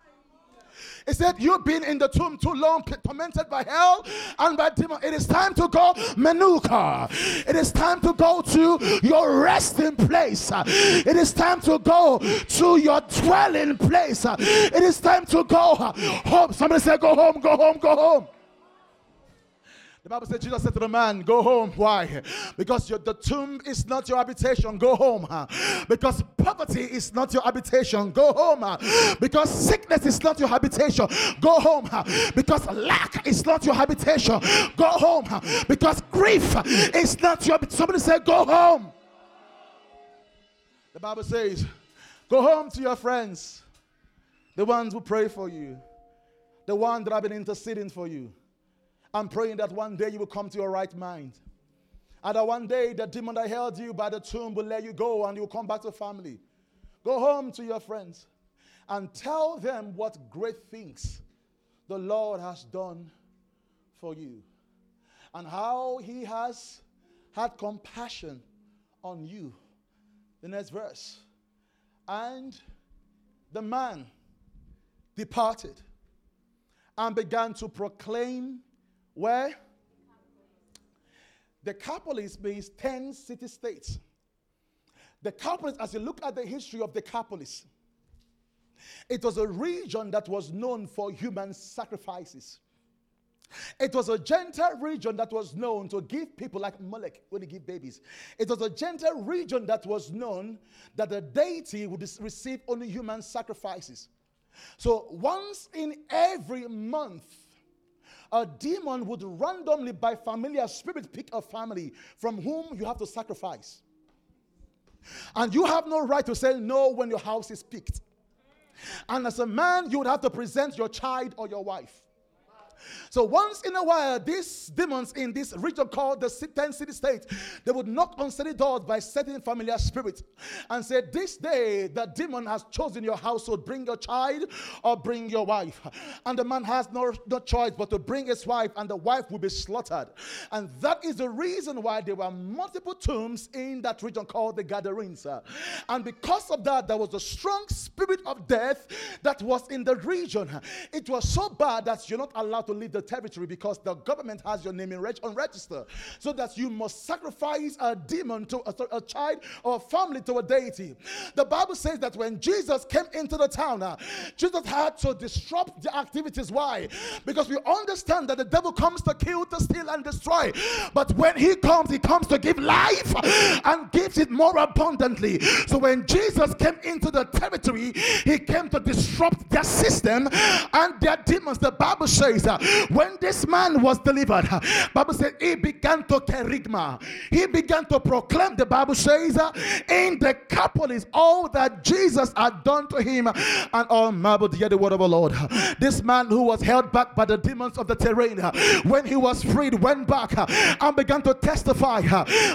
He said, You've been in the tomb too long, tormented by hell and by demon. It is time to go Manuka. It is time to go to your resting place. It is time to go to your dwelling place. It is time to go uh, home. Somebody said, Go home, go home, go home. The Bible says Jesus said to the man, Go home. Why? Because your, the tomb is not your habitation. Go home. Because poverty is not your habitation. Go home. Because sickness is not your habitation. Go home. Because lack is not your habitation. Go home. Because grief is not your Somebody say, Go home. The Bible says, Go home to your friends, the ones who pray for you, the ones that have been interceding for you I'm praying that one day you will come to your right mind. And that one day the demon that held you by the tomb will let you go and you'll come back to family. Go home to your friends and tell them what great things the Lord has done for you and how he has had compassion on you. The next verse. And the man departed and began to proclaim where? The Decapolis means 10 city states. The Decapolis, as you look at the history of the Decapolis, It was a region that was known for human sacrifices. It was a Gentile region that was known to give people like Molech when they give babies. It was a Gentile region that was known that the deity would receive only human sacrifices. So once in every month, a demon would randomly, by familiar spirit, pick a family from whom you have to sacrifice. And you have no right to say no when your house is picked. And as a man, you would have to present your child or your wife. So once in a while, these demons in this region called the ten city state, they would knock on city doors by setting familiar spirits and say, This day the demon has chosen your household, bring your child or bring your wife. And the man has no, no choice but to bring his wife, and the wife will be slaughtered. And that is the reason why there were multiple tombs in that region called the Gadarenes. And because of that, there was a strong spirit of death that was in the region. It was so bad that you're not allowed to leave the territory because the government has your name in reg- on register. So that you must sacrifice a demon to a, a, child or a family to a deity. The Bible says that when Jesus came into the town, uh, Jesus had to disrupt the activities. Why? Because we understand that the devil comes to kill, to steal, and destroy. But when he comes, he comes to give life and gives it more abundantly. So when Jesus came into the territory, he came to disrupt their system and their demons. The Bible says uh, when this man was delivered, Bible said he began to kerygma. He began to proclaim, the Bible says, in the Decapolis, all that Jesus had done to him, and all marveled hear the word of the Lord. This man who was held back by the demons of the terrain, when he was freed, went back and began to testify.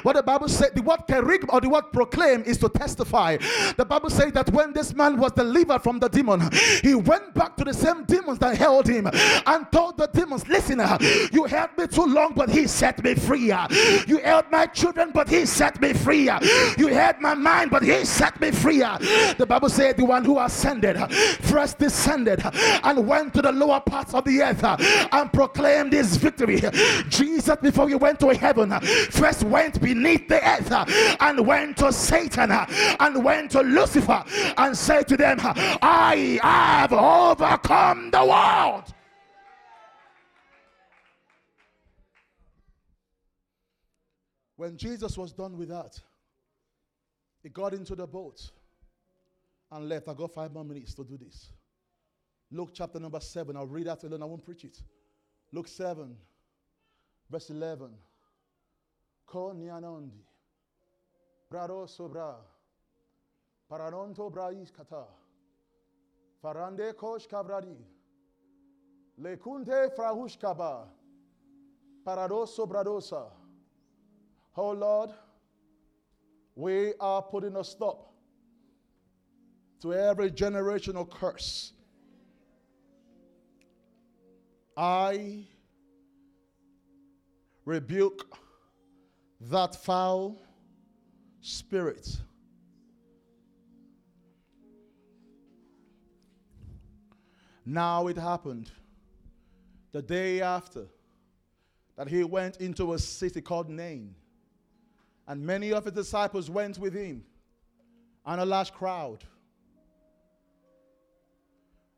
What the Bible said, the word kerygma or the word proclaim is to testify. The Bible says that when this man was delivered from the demon, he went back to the same demons that held him and told the demons, listen, uh, you held me too long, but he set me free. Uh. You held my children, but he set me free. Uh. You held my mind, but he set me free. Uh. The Bible said the one who ascended uh, first descended uh, and went to the lower parts of the earth and proclaimed his victory. Jesus, before he went to heaven, first went beneath the earth and went to Satan and went to Lucifer and said to them, I have overcome the world. When Jesus was done with that, he got into the boat and left. I got five more minutes to do this. Luke chapter number 7. I'll read that alone, I won't preach it. Luke 7, verse 11. Ko nianondi. Brado sobra. Paranonto brais kata. Farande kosh kabradi. Lekunte frahush kaba. Paradoso bradosa. Oh Lord, we are putting a stop to every generational curse. I rebuke that foul spirit. Now it happened the day after that he went into a city called Nain and many of his disciples went with him, and a large crowd.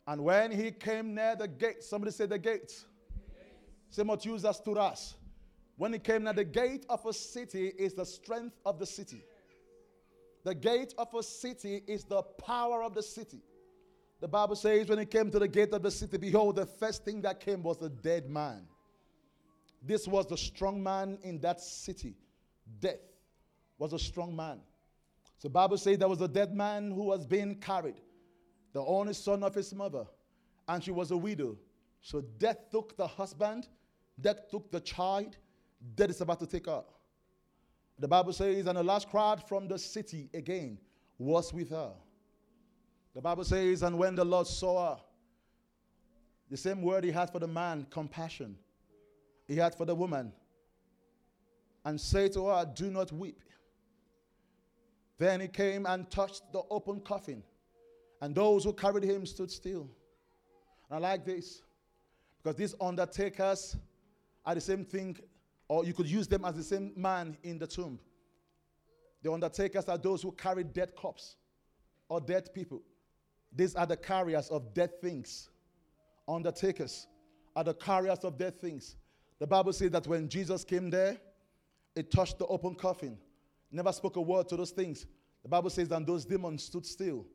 And when he came near the gate, somebody said the gate. Timotheus to us. When he came near the gate of a city, is the strength of the city. The gate of a city is the power of the city. The Bible says, when he came to the gate of the city, behold, the first thing that came was a dead man. This was the strong man in that city. Death was a strong man. So Bible says there was a dead man who was being carried, the only son of his mother, and she was a widow. So death took the husband, death took the child, death is about to take her. The Bible says, and a large crowd from the city again was with her. The Bible says, and when the Lord saw her, the same word he had for the man, compassion, he had for the woman, and say to her, Do not weep. Then he came and touched the open coffin, and those who carried him stood still. And I like this because these undertakers are the same thing, or you could use them as the same man in the tomb. The undertakers are those who carry dead corpse or dead people. These are the carriers of dead things. Undertakers are the carriers of dead things. The Bible says that when Jesus came there, it touched the open coffin. Never spoke a word to those things. The Bible says that those demons stood still.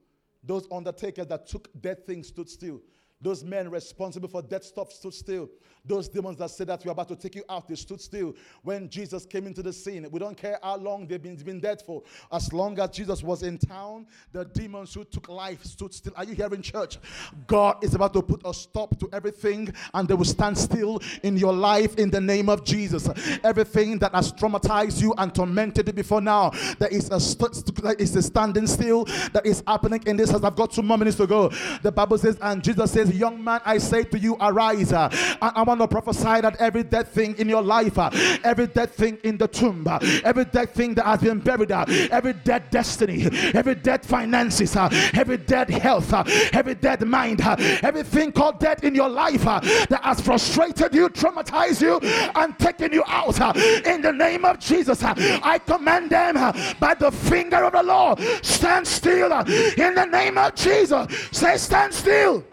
Those undertakers that took dead things stood still. Those men responsible for dead stuff stood still. Those demons that said that we're about to take you out, they stood still. When Jesus came into the scene, we don't care how long they've been, been dead for. As long as Jesus was in town, the demons who took life stood still. Are you here in church? God is about to put a stop to everything, and they will stand still in your life in the name of Jesus. Everything that has traumatized you and tormented you before now, there is a, st- a standing still that is happening in this house. I've got two more minutes to go. The Bible says, and Jesus says, Young man, I say to you, arise. Uh, I, I want to prophesy that every dead thing in your life, uh, every dead thing in the tomb, uh, every dead thing that has been buried, uh, every dead destiny, every dead finances, uh, every dead health, uh, every dead mind, everything called dead in your life that has frustrated you, traumatized you, and taken you out. in the name of Jesus, I command them by the finger of the Lord, stand still in the name of Jesus. Say, stand still.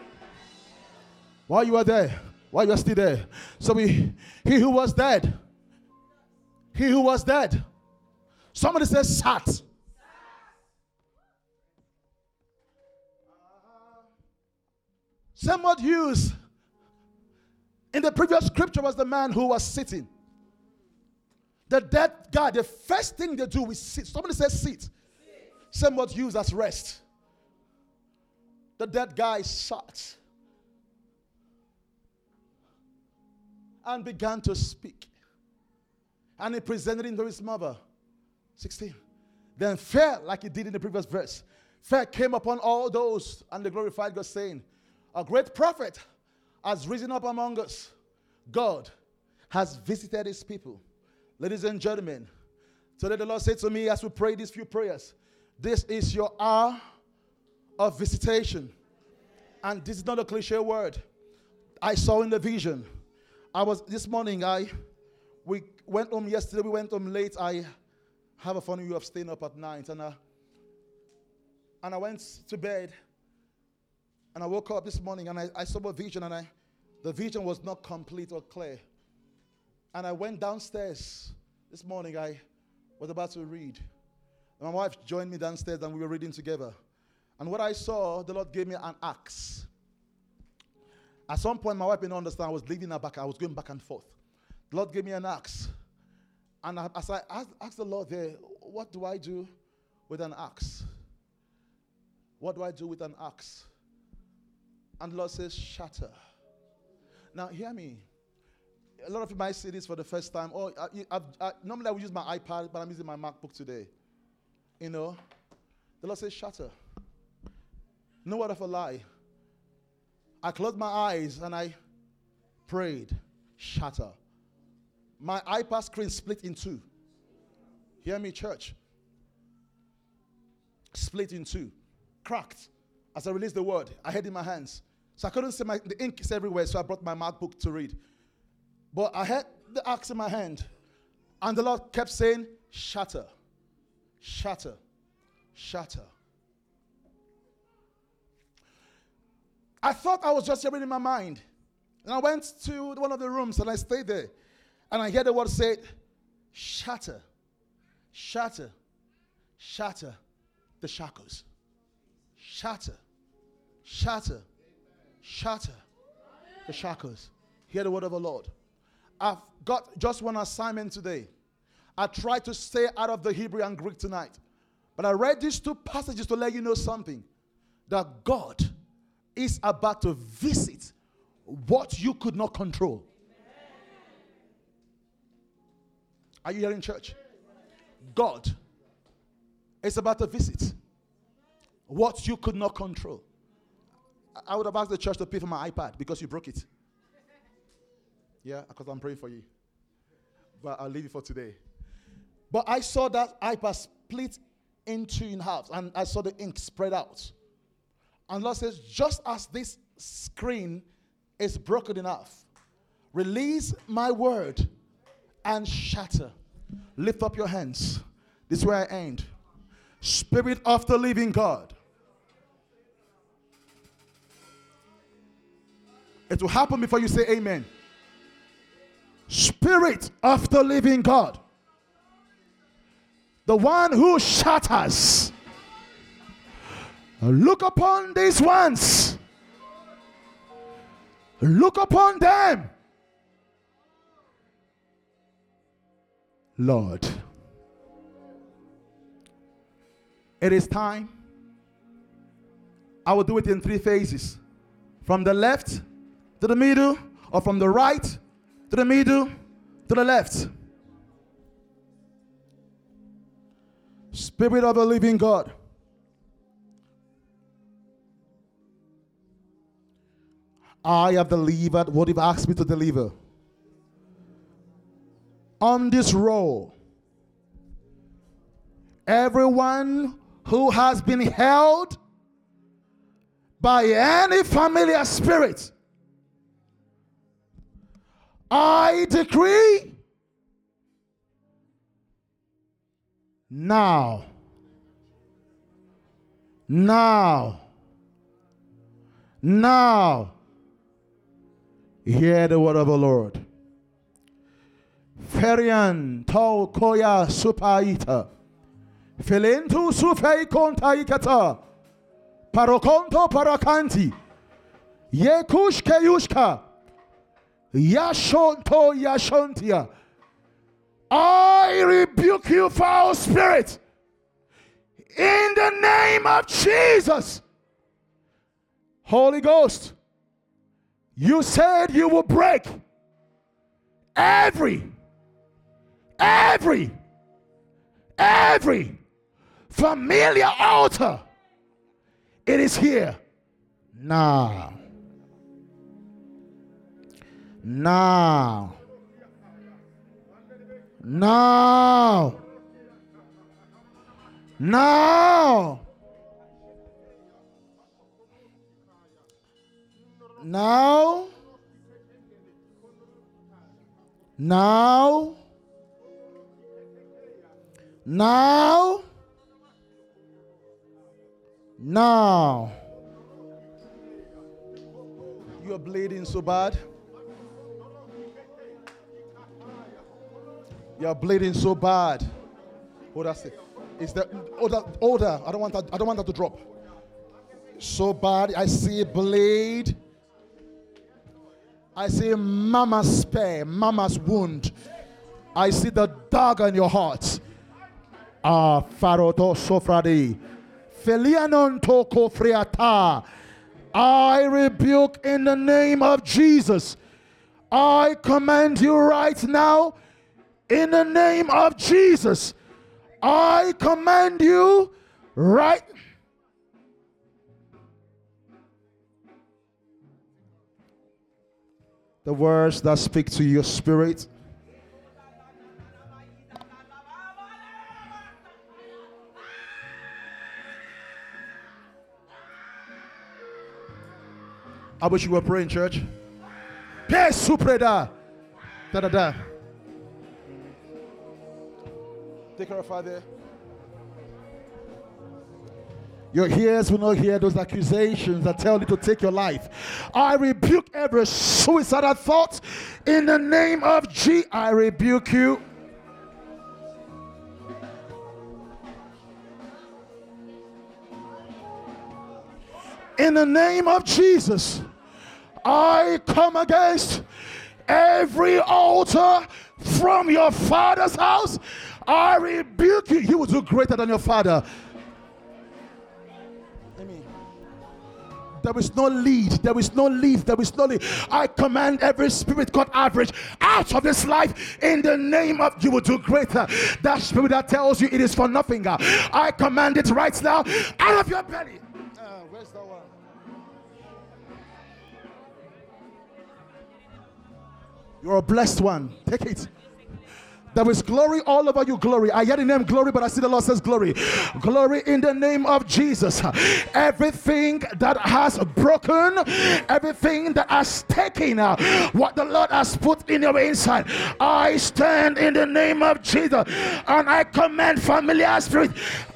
While you are there, while you are still there. So we, he who was dead, he who was dead. Somebody says sat. Same word used in the previous scripture was the man who was sitting. The dead guy, the first thing they do is sit. Somebody says sit. Same word used as rest. The dead guy sat. And began to speak. And he presented him to his mother. 16. Then fear, like he did in the previous verse, fear came upon all those, and they glorified God, saying, A great prophet has risen up among us. God has visited his people. Ladies and gentlemen, today the Lord said to me as we pray these few prayers, This is your hour of visitation. And this is not a cliche word. I saw in the vision I was this morning. I we went home yesterday. We went home late. I have a funny way of staying up at night, and I, and I went to bed. And I woke up this morning, and I, I saw a vision, and I, the vision was not complete or clear. And I went downstairs this morning. I was about to read. And my wife joined me downstairs, and we were reading together. And what I saw, the Lord gave me an axe. At some point, my wife didn't understand. I was leaving her back. I was going back and forth. The Lord gave me an axe. And I, as I asked, asked the Lord there, what do I do with an axe? What do I do with an axe? And the Lord says, shatter. Now, hear me. A lot of you might see this for the first time. Oh, I, I, normally I would use my iPad, but I'm using my MacBook today. You know, the Lord says, shatter. No word of a lie. I closed my eyes and I prayed, shatter. My iPad screen split in two. Hear me, church. Split in two. Cracked. As I released the word, I had in my hands. So I couldn't see my the ink is everywhere, so I brought my MacBook to read. But I had the axe in my hand, and the Lord kept saying, Shatter, shatter, shatter. I thought I was just hearing in my mind. And I went to one of the rooms and I stayed there. And I heard the word said, shatter, shatter, shatter the shackles. Shatter, shatter, shatter the shackles. Hear the word of the Lord. I've got just one assignment today. I tried to stay out of the Hebrew and Greek tonight. But I read these two passages to let you know something that God is about to visit what you could not control. Are you here in church? God is about to visit what you could not control. I would have asked the church to pay for my iPad because you broke it. Yeah, because I'm praying for you. But I'll leave it for today. But I saw that iPad split into in half, and I saw the ink spread out. And Lord says, just as this screen is broken enough, release my word and shatter. Lift up your hands. This is where I end. Spirit of the living God, It will happen before you say amen. Spirit of the living God, the one who shatters. Look upon these ones. Look upon them. Lord, it is time. I will do it in three phases from the left to the middle, or from the right to the middle to the left. Spirit of the living God. I have delivered what you've asked me to deliver. On this roll, everyone who has been held by any familiar spirit, I decree now, now, now, hear the word of the Lord. Ferian tau koya supaita. Filentu sufei kontaikata. Parokonto parakanti. Yekushke yushka. Yashonto yashontia. I rebuke you, foul spirit. In the name of Jesus. Holy Ghost, you said you will break every, every, every familiar altar. It is here now. Now. Now. Now. Now. Now. Now. Now. You're bleeding so bad. You're bleeding so bad. Oh, that's it. Is that order? Order. I don't want that. I don't want that to drop. So bad. I see bleed. I see mama's spare, mama's wound. I see the dog in your heart. Ah, faroto sofradi. Felianon toko friata. I rebuke in the name of Jesus. I command you right now in the name of Jesus. I command you right the words that speak to your spirit. I wish you were praying, church. Peace. Da da da. Take care of Father. Your ears will not hear those accusations that tell you to take your life. I rebuke every suicidal thought in the name of G. I rebuke you. In the name of Jesus, I come against every altar from your father's house. I rebuke you. You will do greater than your father. There is no lead. There is no lead. There is no lead. I command every spirit called average out of this life in the name of you will do greater. That spirit that tells you it is for nothing. I command it right now out of your belly. Uh, where's that one? You're a blessed one. Take it. There is glory all over you. Glory. I hear the name glory, but I see the Lord says glory. Glory in the name of Jesus. Everything that has broken, everything that has taken uh, what the Lord has put in your inside, I stand in the name of Jesus and I command familiar spirit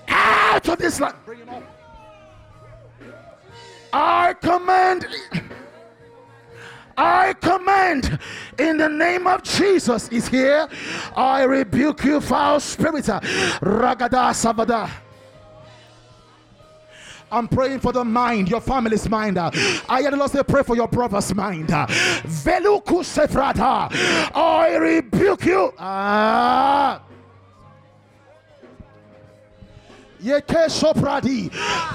out of this up. I command. I command in the name of Jesus is here. I rebuke you, foul spirit. Ragada Savada. I'm praying for the mind, your family's mind. I the Lord say, pray for your brother's mind. Veluku Sefrata. I rebuke you. Ah. Yeke sopradi,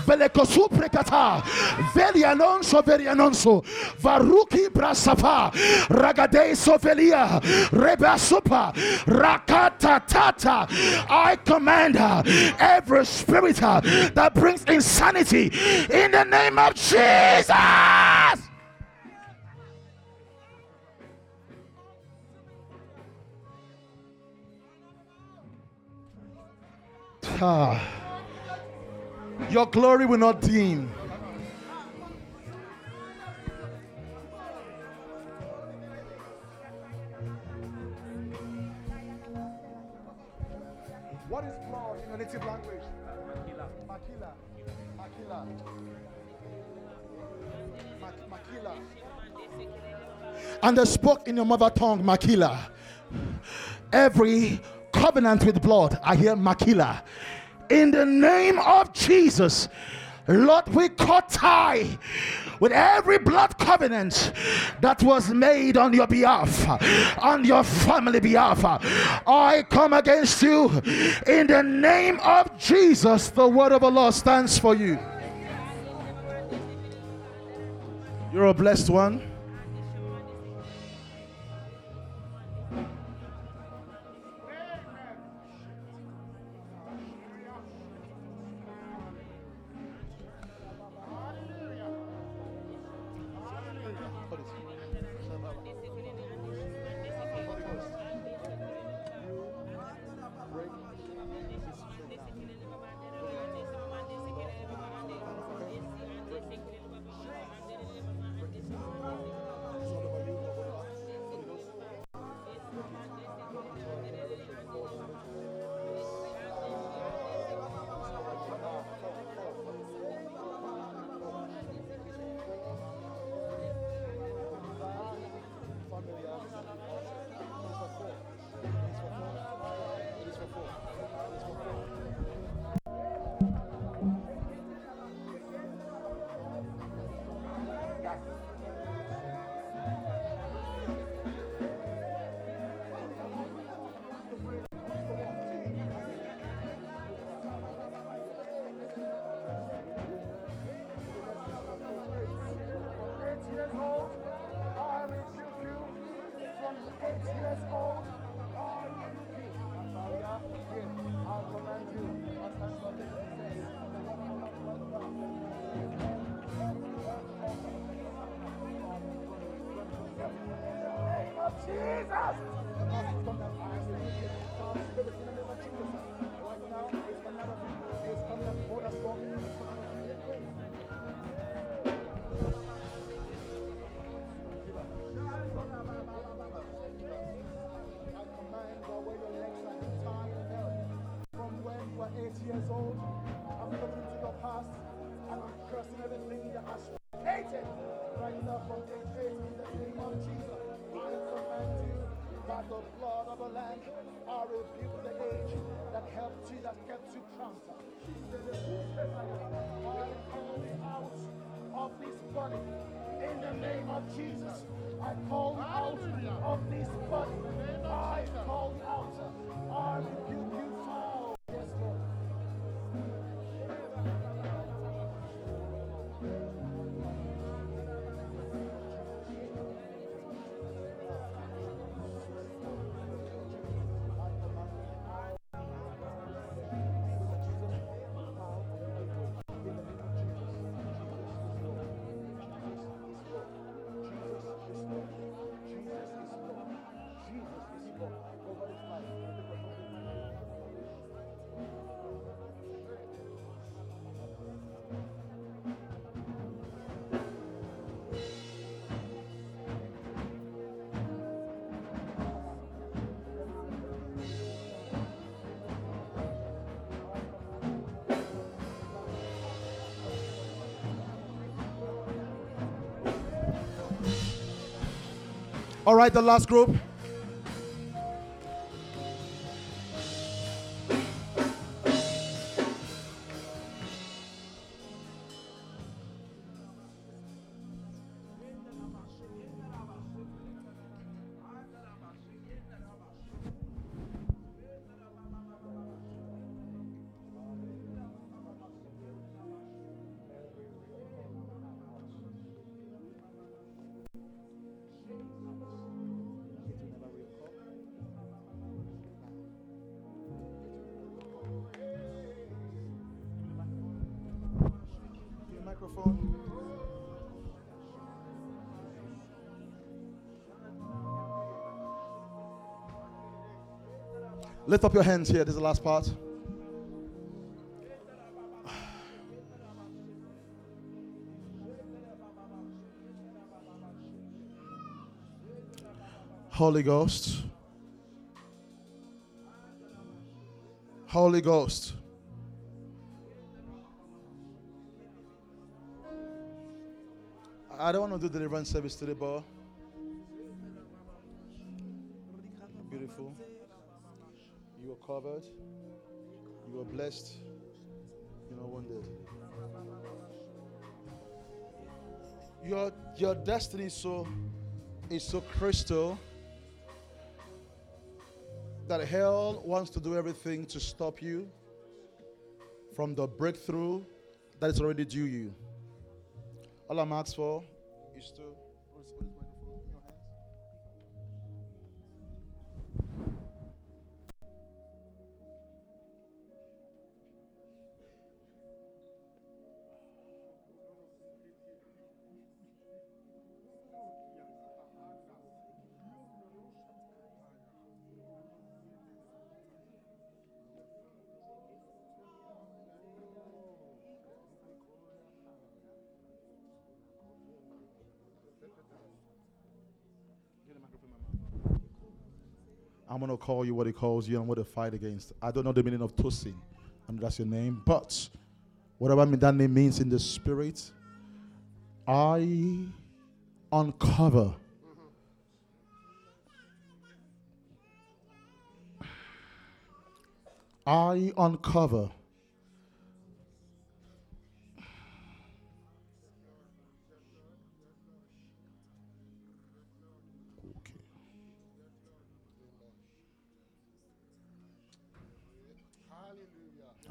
velekosu prekata, velianonso verianonso, varuki brasapa, ragade sovelia, rebasupa, rakata tata. I command her every spirit that brings insanity in the name of Jesus. Ah. Your glory will not dim. What is blood in your native language? Makila. Makila. Makila. Makila. And they spoke in your mother tongue, Makila. Every covenant with blood, I hear Makila in the name of Jesus. Lord, we cut tie with every blood covenant that was made on your behalf, on your family behalf. I come against you in the name of Jesus. The word of the Lord stands for you. You're a blessed one. Jesus! help Jesus get you trampled. I come out of this body in the name of Jesus. I call out of this body. All right, the last group. Microphone. Lift up your hands here. This is the last part. Holy Ghost. Holy Ghost. I don't want to do deliverance service today, but beautiful. You are covered. You are blessed. You are wounded. Your your destiny is so is so crystal that hell wants to do everything to stop you from the breakthrough that is already due you. All I'm asking for is going to call you what he calls you and what to fight against. I don't know the meaning of Tosin, and that's your name, but whatever that name means in the spirit, I uncover. I uncover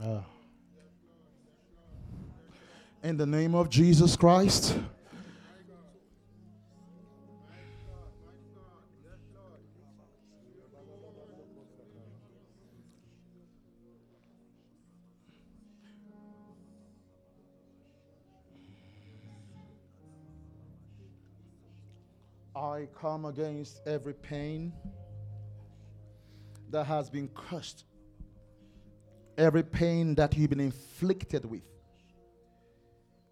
Uh, in the name of Jesus Christ. I come against every pain that has been cursed every pain that you've been inflicted with,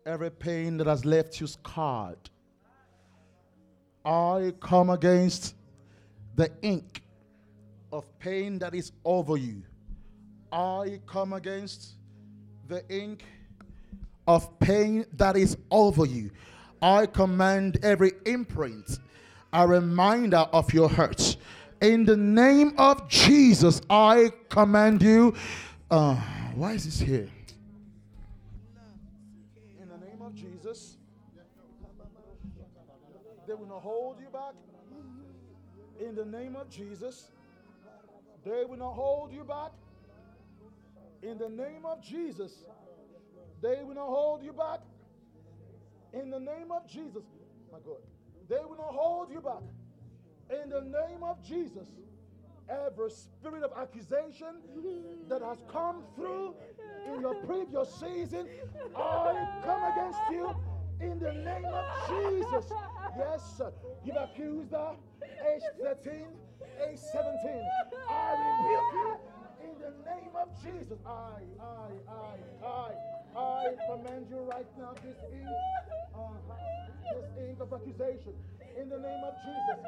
every pain that has left you scarred. I come against the ink of pain that is over you. I come against the ink of pain that is over you. I command every imprint, a reminder of your hurts. In the name of Jesus, I command you uh, why is this here? In the name of Jesus, they will not hold you back. In the name of Jesus, they will not hold you back. In the name of Jesus, they will not hold you back. In the name of Jesus, my God, they will not hold you back. In the name of Jesus every spirit of accusation that has come through in your previous season, I come against you in the name of Jesus. Yes, you've accused her, age 13, age 17. I rebuke you in the name of Jesus. I, I, I, I, I command you right now this ink, uh, this ink of accusation in the name of Jesus.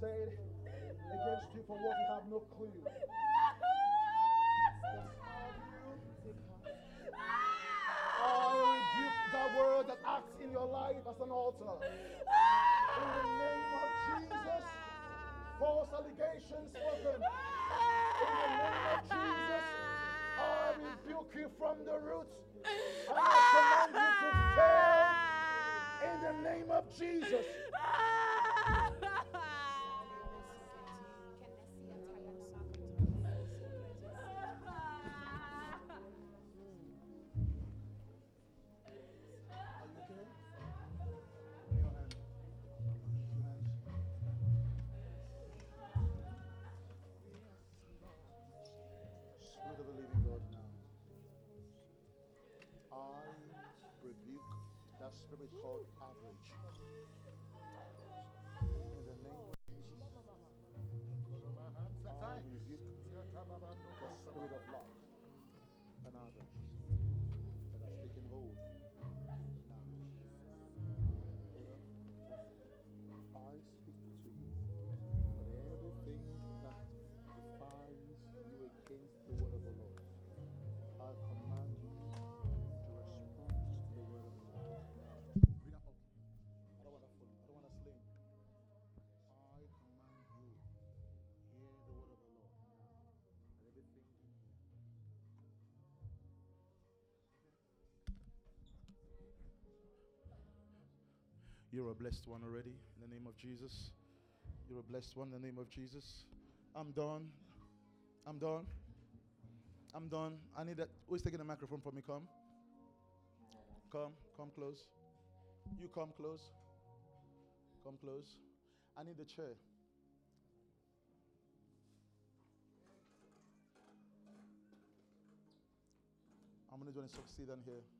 Said against you for what you have no clue. I rebuke that word that acts in your life as an altar. In the name of Jesus, false allegations spoken. In the name of Jesus, I rebuke you from the roots. I command you to fail in the name of Jesus. Spirit called You're a blessed one already in the name of Jesus. You're a blessed one in the name of Jesus. I'm done. I'm done. I'm done. I need that. Who's taking the microphone for me? Come. Come. Come close. You come close. Come close. I need the chair. How many going to succeed on here?